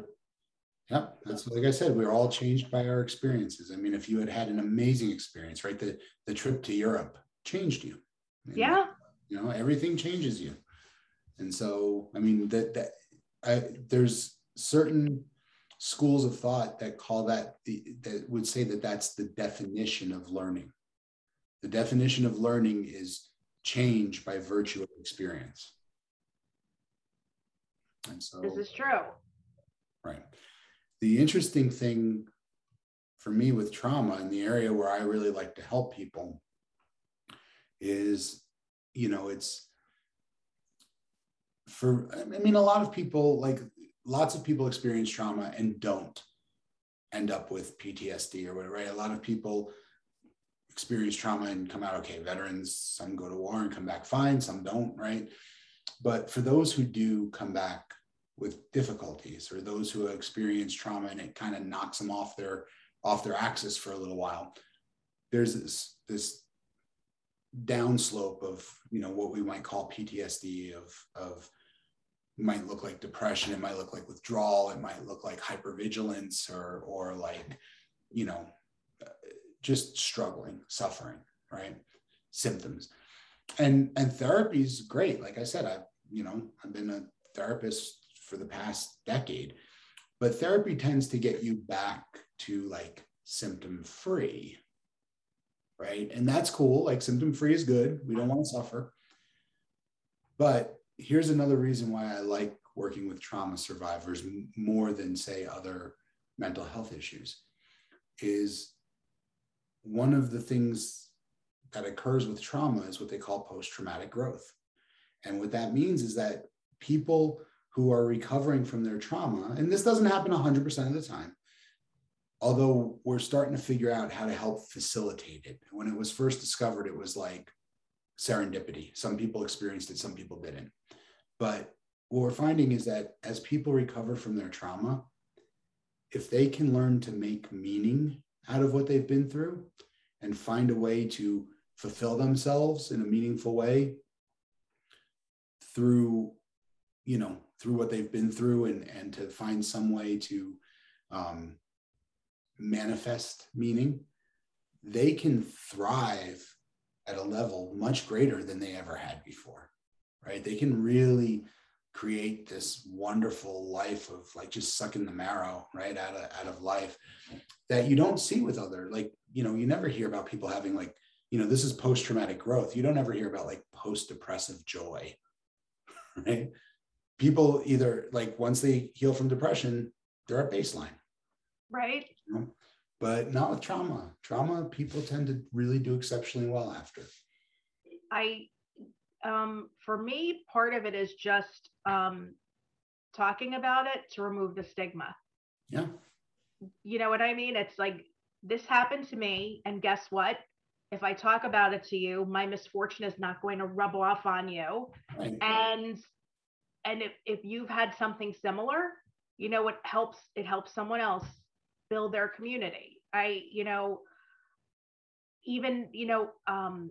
Yep. That's like I said, we're all changed by our experiences. I mean, if you had had an amazing experience, right? The the trip to Europe changed you. And, yeah. You know, everything changes you. And so, I mean, that that I, there's certain schools of thought that call that the that would say that that's the definition of learning. The definition of learning is change by virtue of experience. And so this is true. Right. The interesting thing for me with trauma in the area where I really like to help people is, you know, it's for, I mean, a lot of people, like lots of people experience trauma and don't end up with PTSD or whatever, right? A lot of people experience trauma and come out okay. Veterans, some go to war and come back fine, some don't, right? But for those who do come back with difficulties or those who have experienced trauma and it kind of knocks them off their off their axis for a little while there's this this downslope of you know what we might call ptsd of of might look like depression it might look like withdrawal it might look like hypervigilance or or like you know just struggling suffering right? Symptoms. And and therapy is great. Like i said i've you know i've been a therapist for the past decade. But therapy tends to get you back to like symptom free, right? And that's cool. Like symptom free is good. We don't want to suffer. But here's another reason why I like working with trauma survivors more than, say, other mental health issues is one of the things that occurs with trauma is what they call post traumatic growth. And what that means is that people who are recovering from their trauma, and this doesn't happen 100% of the time, although we're starting to figure out how to help facilitate it. When it was first discovered, it was like serendipity. Some people experienced it, some people didn't. But what we're finding is that as people recover from their trauma, if they can learn to make meaning out of what they've been through and find a way to fulfill themselves in a meaningful way through you know through what they've been through and and to find some way to um, manifest meaning they can thrive at a level much greater than they ever had before right? They can really create this wonderful life of like just sucking the marrow right out of out of life that you don't see with other like you know you never hear about people having like you know this is post traumatic growth. You don't ever hear about like post depressive joy right? People either like once they heal from depression, they're at baseline. Right. You know? But not with trauma. Trauma, people tend to really do exceptionally well after. I, um, for me, part of it is just um, talking about it to remove the stigma. Yeah. You know what I mean? It's like this happened to me, and guess what? If I talk about it to you, my misfortune is not going to rub off on you. Right. And and if, if you've had something similar, you know, it helps, it helps someone else build their community. I, you know, even, you know, um,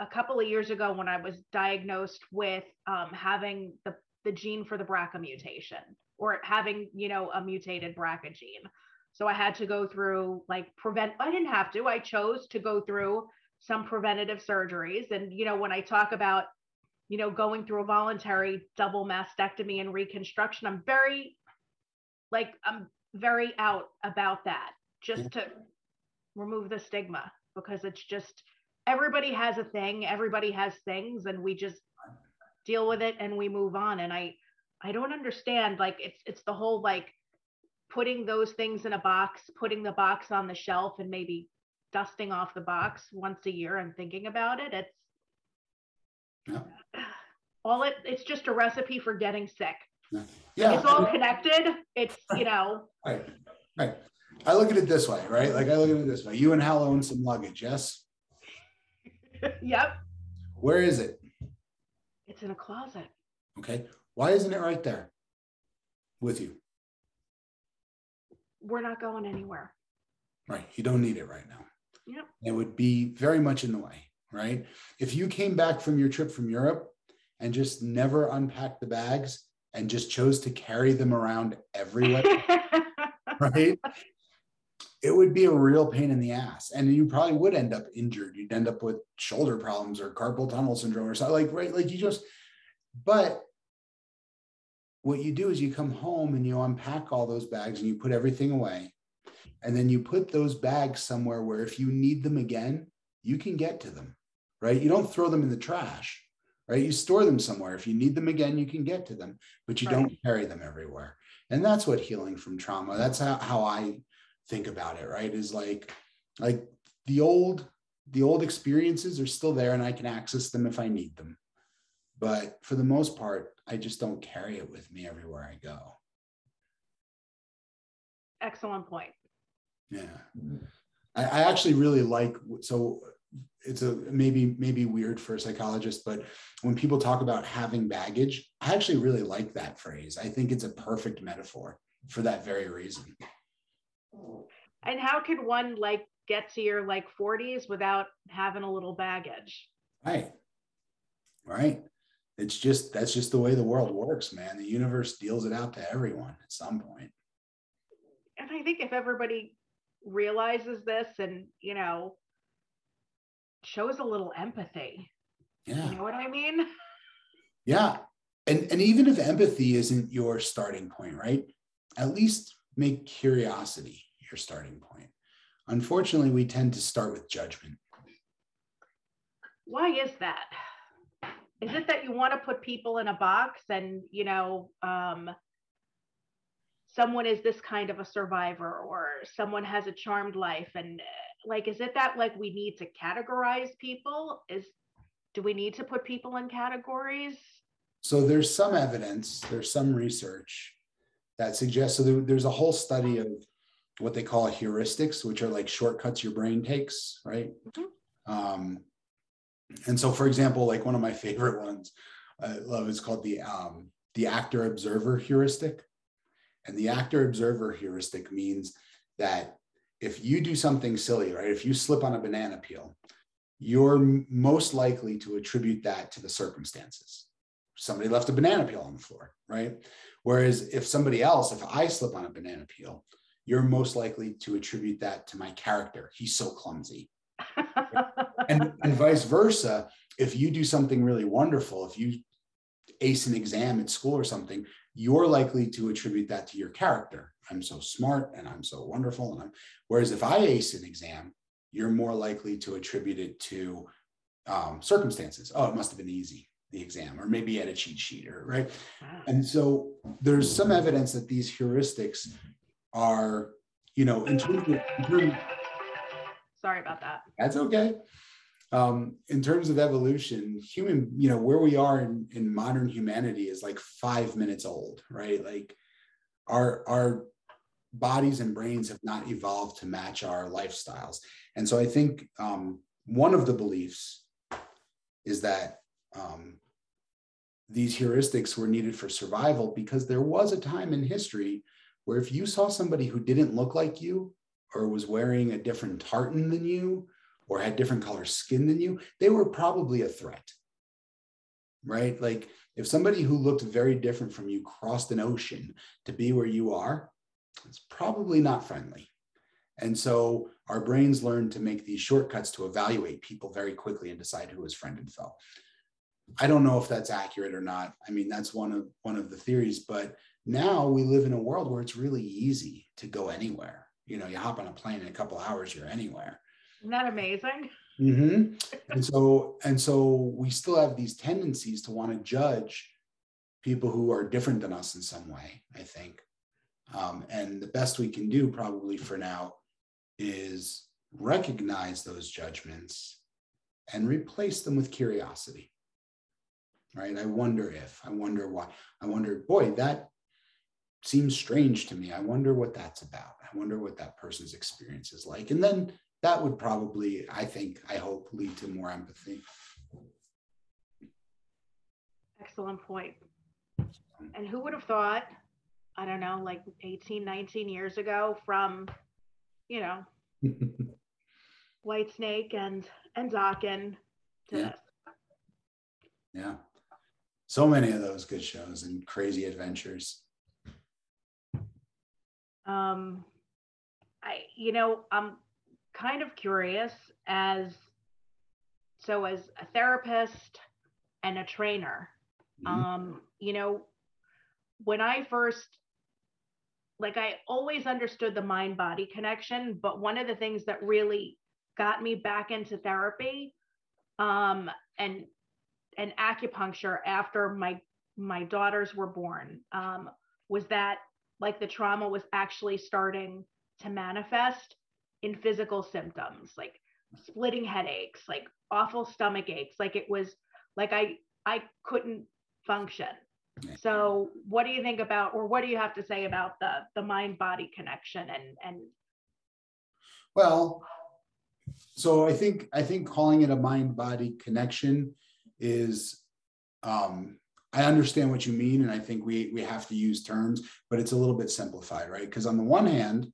a couple of years ago when I was diagnosed with um, having the, the gene for the BRCA mutation or having, you know, a mutated BRCA gene. So I had to go through like prevent, I didn't have to, I chose to go through some preventative surgeries. And, you know, when I talk about, you know, going through a voluntary double mastectomy and reconstruction, I'm very, like, I'm very out about that just to remove the stigma because it's just everybody has a thing, everybody has things, and we just deal with it and we move on. And I, I don't understand like it's it's the whole like putting those things in a box, putting the box on the shelf and maybe dusting off the box once a year and thinking about it. It's yeah. all it it's just a recipe for getting sick. Yeah. Yeah. It's all connected. It's, you know. Right. Right. I look at it this way, right? Like I look at it this way. You and Hal own some luggage, yes? yep. Where is it? It's in a closet. Okay. Why isn't it right there with you? We're not going anywhere. Right. You don't need it right now. Yep. It would be very much in the way, right? If you came back from your trip from Europe and just never unpacked the bags and just chose to carry them around everywhere, right? It would be a real pain in the ass. And you probably would end up injured. You'd end up with shoulder problems or carpal tunnel syndrome or something like, right? Like you just, but what you do is you come home and you unpack all those bags and you put everything away and then you put those bags somewhere where if you need them again, you can get to them, right? You don't throw them in the trash, right? You store them somewhere. If you need them again, you can get to them, but you right. don't carry them everywhere. And that's what healing from trauma, that's how, how I think about it, right? Is like, like the old, the old experiences are still there and I can access them if I need them. But for the most part, I just don't carry it with me everywhere I go. Excellent point. Yeah. Mm-hmm. I, I actually really like so it's a maybe maybe weird for a psychologist, but when people talk about having baggage, I actually really like that phrase. I think it's a perfect metaphor for that very reason. And how could one like get to your like 40s without having a little baggage? Right. Right. It's just that's just the way the world works, man. The universe deals it out to everyone at some point. And I think if everybody realizes this and you know shows a little empathy. Yeah. you know what i mean? Yeah. And and even if empathy isn't your starting point right at least make curiosity your starting point. Unfortunately we tend to start with judgment. Why is that? Is it that you want to put people in a box and you know um someone is this kind of a survivor or someone has a charmed life and like is it that like we need to categorize people? Is do we need to put people in categories? So there's some evidence there's some research that suggests so there, there's a whole study of what they call heuristics which are like shortcuts your brain takes right? Mm-hmm. um, and so for example like one of my favorite ones i love is called the um, the actor observer heuristic and the actor observer heuristic means that if you do something silly, right, if you slip on a banana peel, you're most likely to attribute that to the circumstances. Somebody left a banana peel on the floor, right? Whereas if somebody else, if I slip on a banana peel, you're most likely to attribute that to my character. He's so clumsy. and, and vice versa. If you do something really wonderful, if you ace an exam at school or something, you're likely to attribute that to your character. I'm so smart and I'm so wonderful. And I'm, whereas if I ace an exam, you're more likely to attribute it to um, circumstances. Oh, it must have been easy, the exam, or maybe had a cheat sheet, or right. And so there's some evidence that these heuristics are, you know, in terms of, sorry about that. That's okay um, in terms of evolution, human, you know, where we are in, in modern humanity is like five minutes old, right? Like our our bodies and brains have not evolved to match our lifestyles. And so I think um, one of the beliefs is that um, these heuristics were needed for survival because there was a time in history where if you saw somebody who didn't look like you or was wearing a different tartan than you or had different color skin than you, they were probably a threat. Right? Like if somebody who looked very different from you crossed an ocean to be where you are, it's probably not friendly. And so our brains learn to make these shortcuts to evaluate people very quickly and decide who is friend and foe. I don't know if that's accurate or not. I mean, that's one of one of the theories, but now we live in a world where it's really easy to go anywhere. You know, you hop on a plane in a couple hours, you're anywhere. Isn't that amazing? Mm-hmm. and so, and so we still have these tendencies to want to judge people who are different than us in some way. I think, um, and the best we can do, probably for now, is recognize those judgments and replace them with curiosity right? I wonder if, I wonder why, I wonder, boy, that seems strange to me. I wonder what that's about. I wonder what that person's experience is like. And then that would probably, I think, I hope, lead to more empathy. Excellent point. And who would have thought, I don't know, like 18, 19 years ago from, you know, Whitesnake and and Dokken to yeah. Yeah so many of those good shows and crazy adventures. Um, I, you know, I'm kind of curious as so as a therapist and a trainer. Mm-hmm. Um, you know, when I first like I always understood the mind body connection, but one of the things that really got me back into therapy um, and and acupuncture after my my daughters were born um, was that like the trauma was actually starting to manifest in physical symptoms like splitting headaches like awful stomach aches like it was like i i couldn't function so what do you think about or what do you have to say about the the mind body connection and and well so i think i think calling it a mind body connection is um, I understand what you mean, and I think we we have to use terms, but it's a little bit simplified, right? Because on the one hand,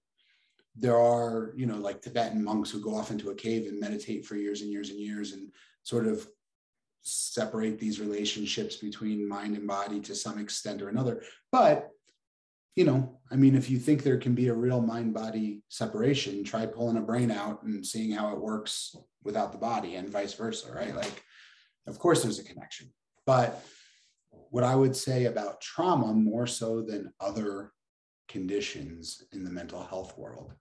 there are you know like Tibetan monks who go off into a cave and meditate for years and years and years, and sort of separate these relationships between mind and body to some extent or another. But you know, I mean, if you think there can be a real mind body separation, try pulling a brain out and seeing how it works without the body, and vice versa, right? Like of course, there's a connection. But what I would say about trauma, more so than other conditions in the mental health world,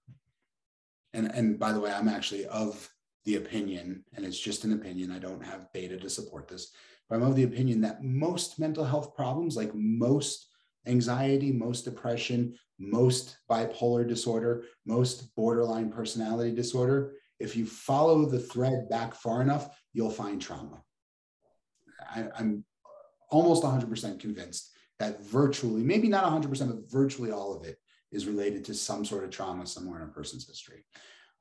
and, and by the way, I'm actually of the opinion, and it's just an opinion, I don't have data to support this, but I'm of the opinion that most mental health problems, like most anxiety, most depression, most bipolar disorder, most borderline personality disorder, if you follow the thread back far enough, you'll find trauma. I, I'm almost 100% convinced that virtually, maybe not 100%, but virtually all of it is related to some sort of trauma somewhere in a person's history.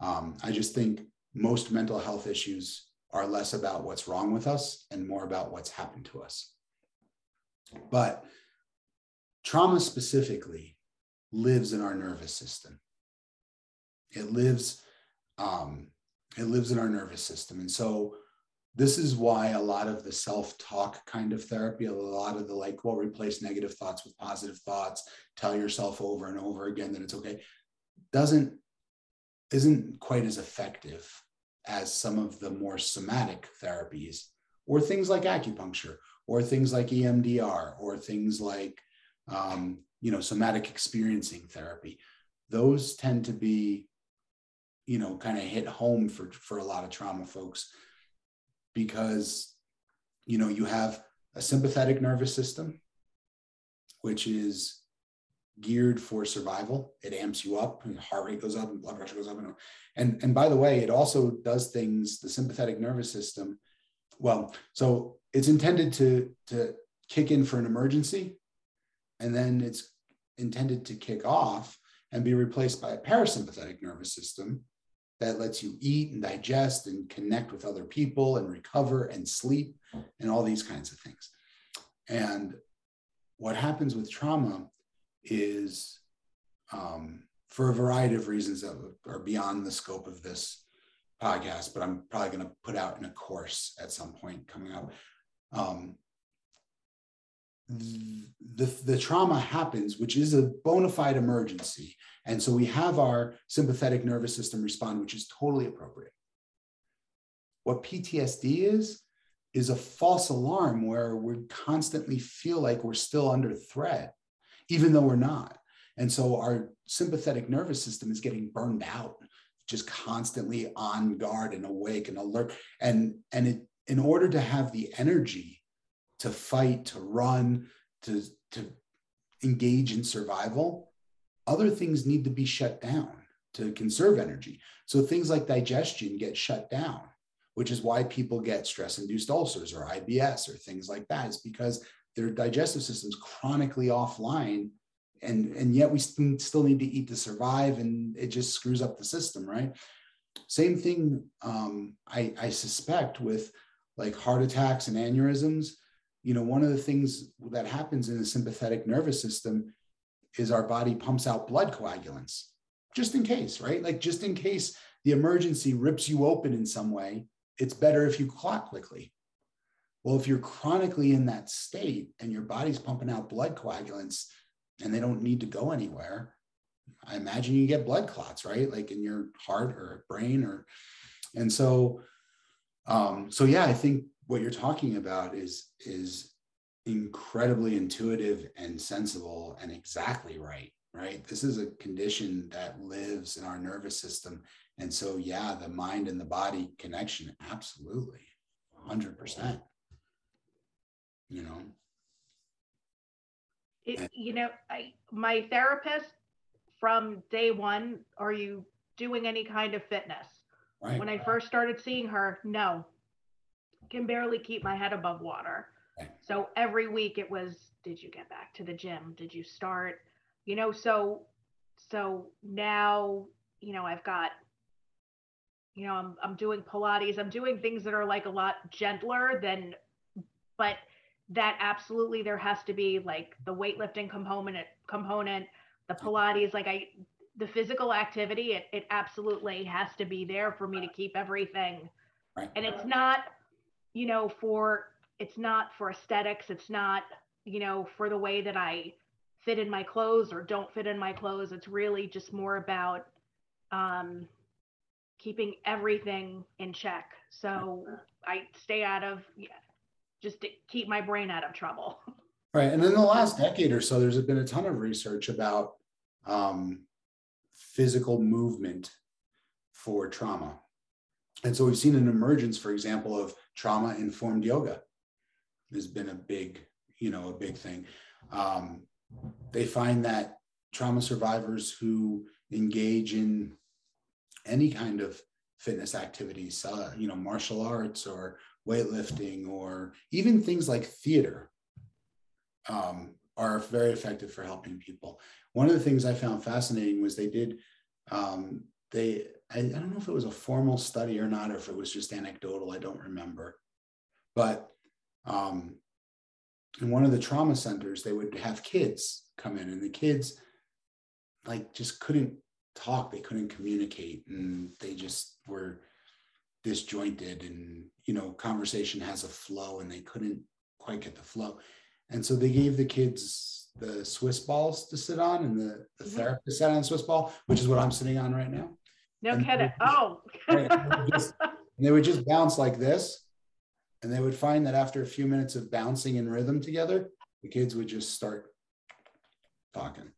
Um, I just think most mental health issues are less about what's wrong with us and more about what's happened to us. But trauma specifically lives in our nervous system. It lives, um, it lives in our nervous system, and so this is why a lot of the self-talk kind of therapy a lot of the like well replace negative thoughts with positive thoughts tell yourself over and over again that it's okay doesn't isn't quite as effective as some of the more somatic therapies or things like acupuncture or things like emdr or things like um, you know somatic experiencing therapy. Those tend to be you know kind of hit home for for a lot of trauma folks because you know you have a sympathetic nervous system which is geared for survival. It amps you up and heart rate goes up and blood pressure goes up and and, and by the way it also does things the sympathetic nervous system well so it's intended to to kick in for an emergency and then it's intended to kick off and be replaced by a parasympathetic nervous system that lets you eat and digest and connect with other people and recover and sleep and all these kinds of things. And what happens with trauma is um, for a variety of reasons that are beyond the scope of this podcast, but I'm probably going to put out in a course at some point coming up. Um, the, the trauma happens, which is a bona fide emergency. And so we have our sympathetic nervous system respond, which is totally appropriate. What PTSD is, is a false alarm where we constantly feel like we're still under threat, even though we're not. And so our sympathetic nervous system is getting burned out, just constantly on guard and awake and alert. And, and it, in order to have the energy to fight, to run, to, to engage in survival, other things need to be shut down to conserve energy. So things like digestion get shut down, which is why people get stress induced ulcers or IBS or things like that, is because their digestive system's chronically offline. And, and yet we still need to eat to survive, and it just screws up the system, right? Same thing, um, I, I suspect, with like heart attacks and aneurysms you know, one of the things that happens in the sympathetic nervous system is our body pumps out blood coagulants just in case, right? Like just in case the emergency rips you open in some way, it's better if you clot quickly. Well, if you're chronically in that state and your body's pumping out blood coagulants and they don't need to go anywhere, I imagine you get blood clots, right? Like in your heart or brain or, and so, um, so yeah, I think what you're talking about is is incredibly intuitive and sensible and exactly right right? This is a condition that lives in our nervous system. And so yeah the mind and the body connection absolutely. 100% you know? It, you know I, my therapist from day one are you doing any kind of fitness? Right. when i first started seeing her no can barely keep my head above water. So every week it was, did you get back to the gym? Did you start? You know, so so now, you know, I've got you know, I'm I'm doing Pilates. I'm doing things that are like a lot gentler than but that absolutely there has to be like the weightlifting component component, the Pilates, like I the physical activity, it, it absolutely has to be there for me to keep everything. Right. And it's not you know, for it's not for aesthetics, it's not, you know, for the way that I fit in my clothes or don't fit in my clothes. It's really just more about um, keeping everything in check. So I stay out of, just to keep my brain out of trouble. Right. And in the last decade or so, there's been a ton of research about um, physical movement for trauma. And so we've seen an emergence, for example, of trauma informed yoga has been a big, you know, a big thing. Um, they find that trauma survivors who engage in any kind of fitness activities, uh, you know, martial arts or weightlifting or even things like theater um, are very effective for helping people. One of the things I found fascinating was they did, um, they I, I don't know if it was a formal study or not, or if it was just anecdotal. I don't remember. But um, in one of the trauma centers, they would have kids come in, and the kids like just couldn't talk. They couldn't communicate, and they just were disjointed. And you know, conversation has a flow, and they couldn't quite get the flow. And so they gave the kids the Swiss balls to sit on, and the, the mm-hmm. therapist sat on the Swiss ball, which is what I'm sitting on right now. No kidding. Oh. and, they oh. just, and they would just bounce like this. And they would find that after a few minutes of bouncing in rhythm together, the kids would just start talking.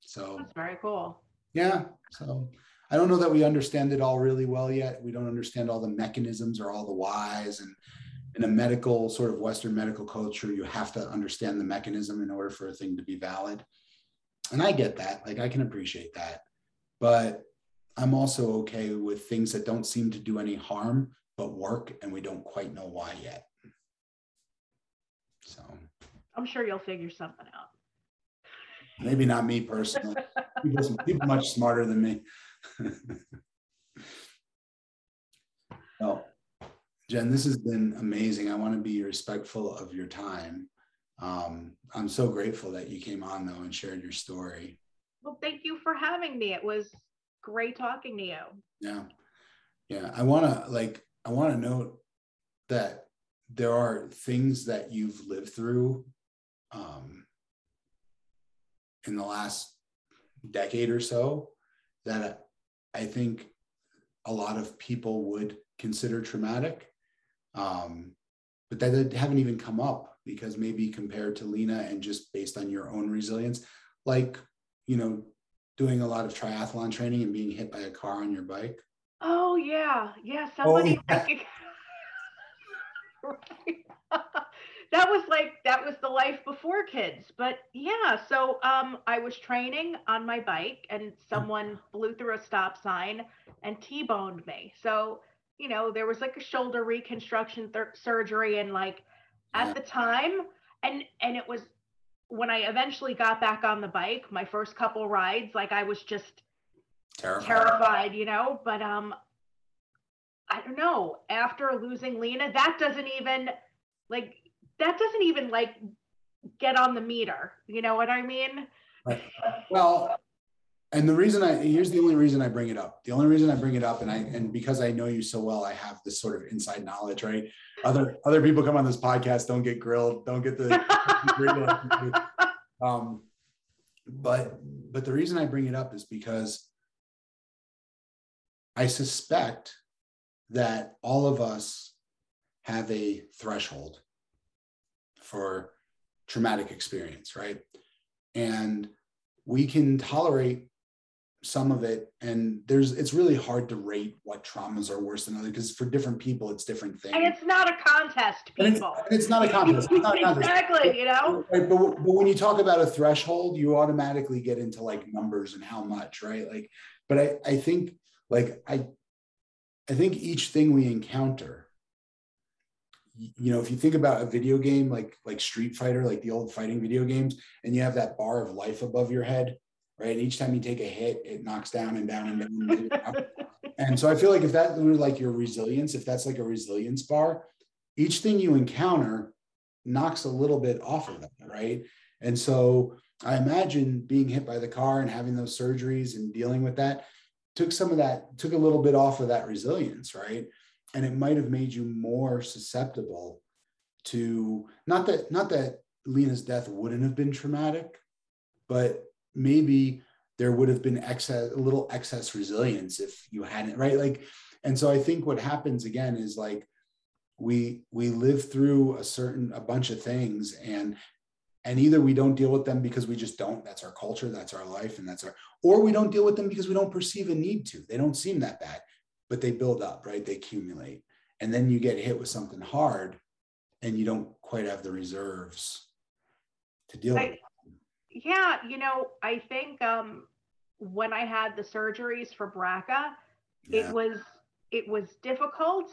So that's very cool. Yeah. So I don't know that we understand it all really well yet. We don't understand all the mechanisms or all the whys. And in a medical, sort of Western medical culture, you have to understand the mechanism in order for a thing to be valid. And I get that. Like I can appreciate that but I'm also okay with things that don't seem to do any harm but work and we don't quite know why yet. So I'm sure you'll figure something out. Maybe not me personally. people, people much smarter than me. well, Jen, this has been amazing. I want to be respectful of your time. Um, I'm so grateful that you came on though and shared your story. Well, thank you for having me. It was great talking to you. Yeah. Yeah. I want to like, I want to note that there are things that you've lived through um, in the last decade or so that I think a lot of people would consider traumatic. Um, but that haven't even come up because maybe compared to Lena and just based on your own resilience, like, you know, doing a lot of triathlon training and being hit by a car on your bike. Oh yeah. Yeah. Somebody oh, yeah. that was like that was the life before kids but yeah so um i was training on my bike and someone blew through a stop sign and t-boned me so you know there was like a shoulder reconstruction th- surgery and like at the time and and it was when i eventually got back on the bike my first couple rides like i was just terrified, terrified you know but um I don't know, after losing Lena, that doesn't even like that doesn't even like get on the meter. You know what I mean? Right. Well, and the reason I here's the only reason I bring it up. The only reason I bring it up, and I and because I know you so well, I have this sort of inside knowledge, right? Other other people come on this podcast, don't get grilled, don't get the um but but the reason I bring it up is because I suspect that all of us have a threshold for traumatic experience, right? And we can tolerate some of it and there's it's really hard to rate what traumas are worse than other because for different people it's different things. and it's not a contest people and it's, and it's not a contest, not a contest. exactly you know? Right, but, but when you talk about a threshold you automatically get into like numbers and how much right? Like but i i think like i I think each thing we encounter, you know, if you think about a video game like like Street Fighter, like the old fighting video games, and you have that bar of life above your head, right? And each time you take a hit, it knocks down and down and down. and so I feel like if that were like your resilience, if that's like a resilience bar, each thing you encounter knocks a little bit off of that, right? And so I imagine being hit by the car and having those surgeries and dealing with that took some of that, took a little bit off of that resilience, right? And it might have made you more susceptible to not that not that Lena's death wouldn't have been traumatic, but maybe there would have been excess a little excess resilience if you hadn't, right? Like, and so I think what happens again is like we we live through a certain a bunch of things and and either we don't deal with them because we just don't that's our culture that's our life and that's our or we don't deal with them because we don't perceive a need to. They don't seem that bad but they build up right? They accumulate. And then you get hit with something hard and you don't quite have the reserves to deal I, with yeah you know i think um when i had the surgeries for BRCA yeah. it was it was difficult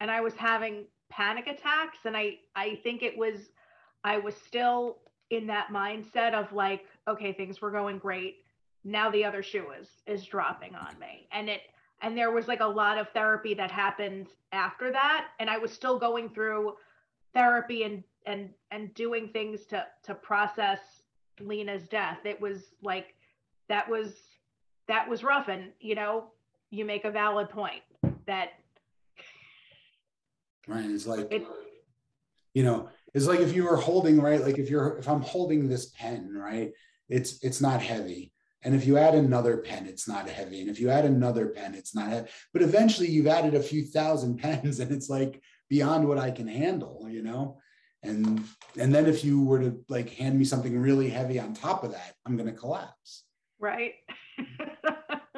and i was having panic attacks and i i think it was I was still in that mindset of like, okay, things were going great. Now the other shoe is is dropping on me. And it and there was like a lot of therapy that happened after that. And I was still going through therapy and and and doing things to to process Lena's death. It was like that was that was rough. And you know, you make a valid point that right. It's like it, you know, it's like if you were holding right like if you're if i'm holding this pen right it's it's not heavy and if you add another pen it's not heavy and if you add another pen it's not heavy but eventually you've added a few thousand pens and it's like beyond what i can handle you know and and then if you were to like hand me something really heavy on top of that i'm going to collapse right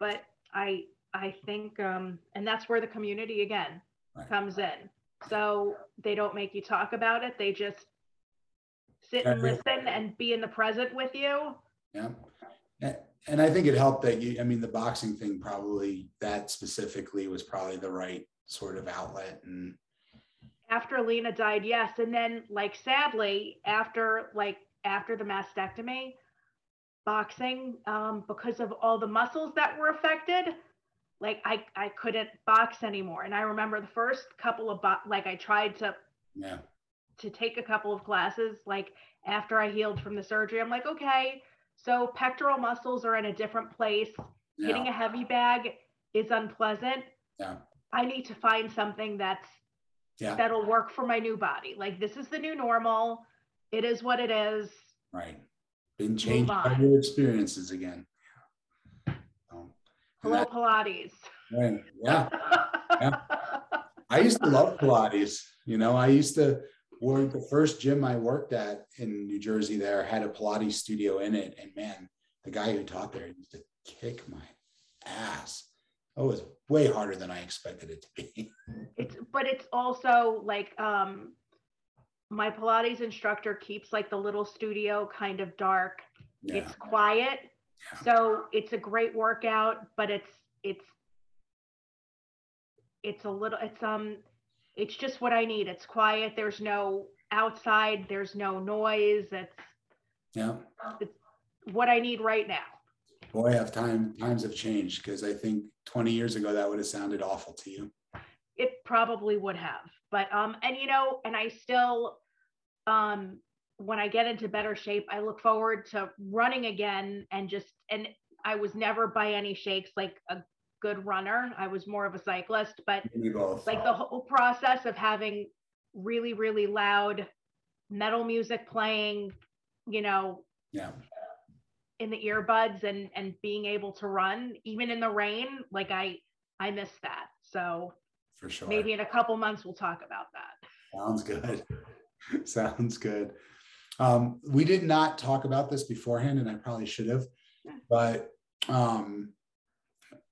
but i i think um and that's where the community again right. comes in so they don't make you talk about it. They just sit and listen and be in the present with you. Yeah. And I think it helped that you, I mean, the boxing thing probably, that specifically was probably the right sort of outlet. And after Lena died, yes. And then, like, sadly, after, like, after the mastectomy, boxing, um, because of all the muscles that were affected, like I I couldn't box anymore. And I remember the first couple of bo- like I tried to Yeah. to take a couple of classes like after I healed from the surgery. I'm like, okay, so pectoral muscles are in a different place. Hitting a heavy bag is unpleasant. Yeah. I need to find something that's Yeah. that'll work for my new body. Like this is the new normal. It is what it is. Right. Been changed by your experiences again. Um, Hello, that- Pilates. right. Yeah. I used to love Pilates. You know, I used to work the first gym I worked at in New Jersey there had a Pilates studio in it. And man, the guy who taught there used to kick my ass. It was way harder than I expected it to be. it's but it's also like um my Pilates instructor keeps like the little studio kind of dark. Yeah. It's quiet. Yeah. So it's a great workout, but it's it's it's a little it's um it's just what I need. It's quiet. There's no outside, there's no noise. It's Yeah. It's what I need right now. Boy, have time times have changed because I think 20 years ago that would have sounded awful to you. it probably would have but um and you know and i still um when i get into better shape i look forward to running again and just and i was never by any shakes like a good runner i was more of a cyclist but like the whole process of having really really loud metal music playing you know yeah. In the earbuds and and being able to run even in the rain like i i miss that so For sure. maybe in a couple months we'll talk about that Sounds good. Sounds good. Um, we did not talk about this beforehand, and I probably should have, Yeah. but um,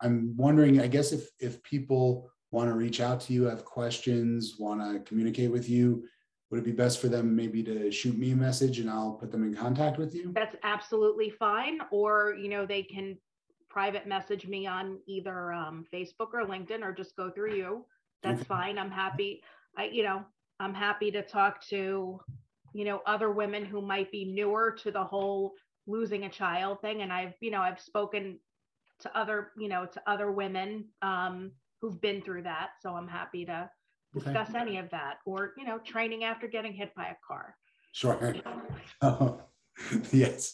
I'm wondering, I guess if if people want to reach out to you, have questions, want to communicate with you, would it be best for them maybe to shoot me a message and I'll put them in contact with you? that's absolutely fine. Or you know they can private message me on either um, facebook or linkedin or just go through you. That's Okay. fine. I'm happy i you know i'm happy to talk to you know other women who might be newer to the whole losing a child thing. And i've you know i've spoken to other you know to other women um, who've been through that. So i'm happy to Okay. discuss any of that or you know training after getting hit by a car Sure. yes.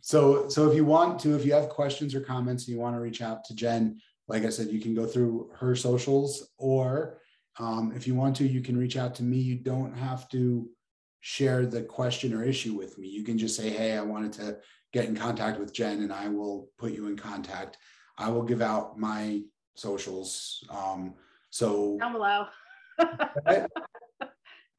So, so if you want to, if you have questions or comments and you want to reach out to Jen, like I said, you can go through her socials, or um, if you want to, you can reach out to me. You don't have to share the question or issue with me. You can just say, "Hey, I wanted to get in contact with Jen," and I will put you in contact. I will give out my socials. Um, so down below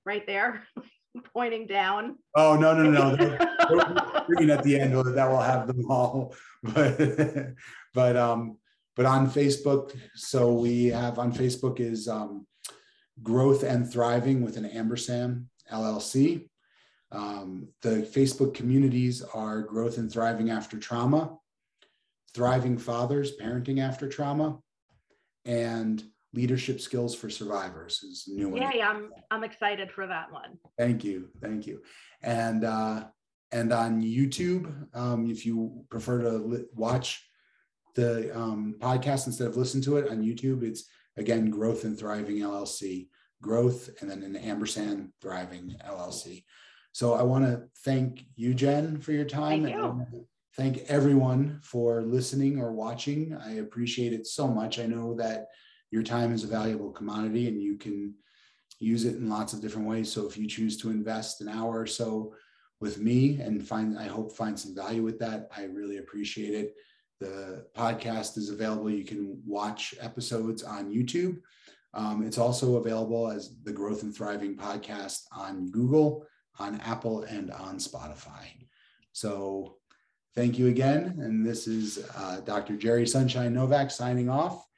right there pointing down Oh, no, no, no. at the end that will have them all. But, but, um, but on Facebook, so we have on Facebook is, um, Growth and Thriving with an Ampersand LLC. Um, the Facebook communities are Growth and Thriving After Trauma, Thriving Fathers, Parenting After Trauma, and Leadership Skills for Survivors is new one. yeah yeah i'm i'm excited for that one Thank you, thank you. And uh, and on YouTube, um, if you prefer to li- watch the um, podcast instead of listen to it on YouTube, it's again Growth and Thriving LLC, Growth, and then an Ampersand Thriving LLC. So I want to thank you, Jen, for your time. Thank and you. Thank everyone for listening or watching. I appreciate it so much. I know that your time is a valuable commodity and you can use it in lots of different ways. So if you choose to invest an hour or so with me and find, I hope find some value with that, I really appreciate it. The podcast is available. You can watch episodes on YouTube. Um, it's also available as the Growth and Thriving podcast on Google, on Apple, and on Spotify. So thank you again. And this is uh, Dr. Jerry Sunshine Novak signing off.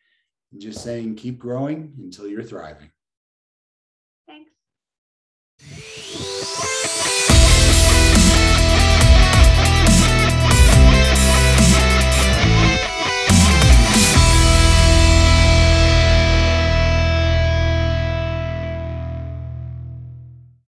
Just saying, keep growing until you're thriving. thanks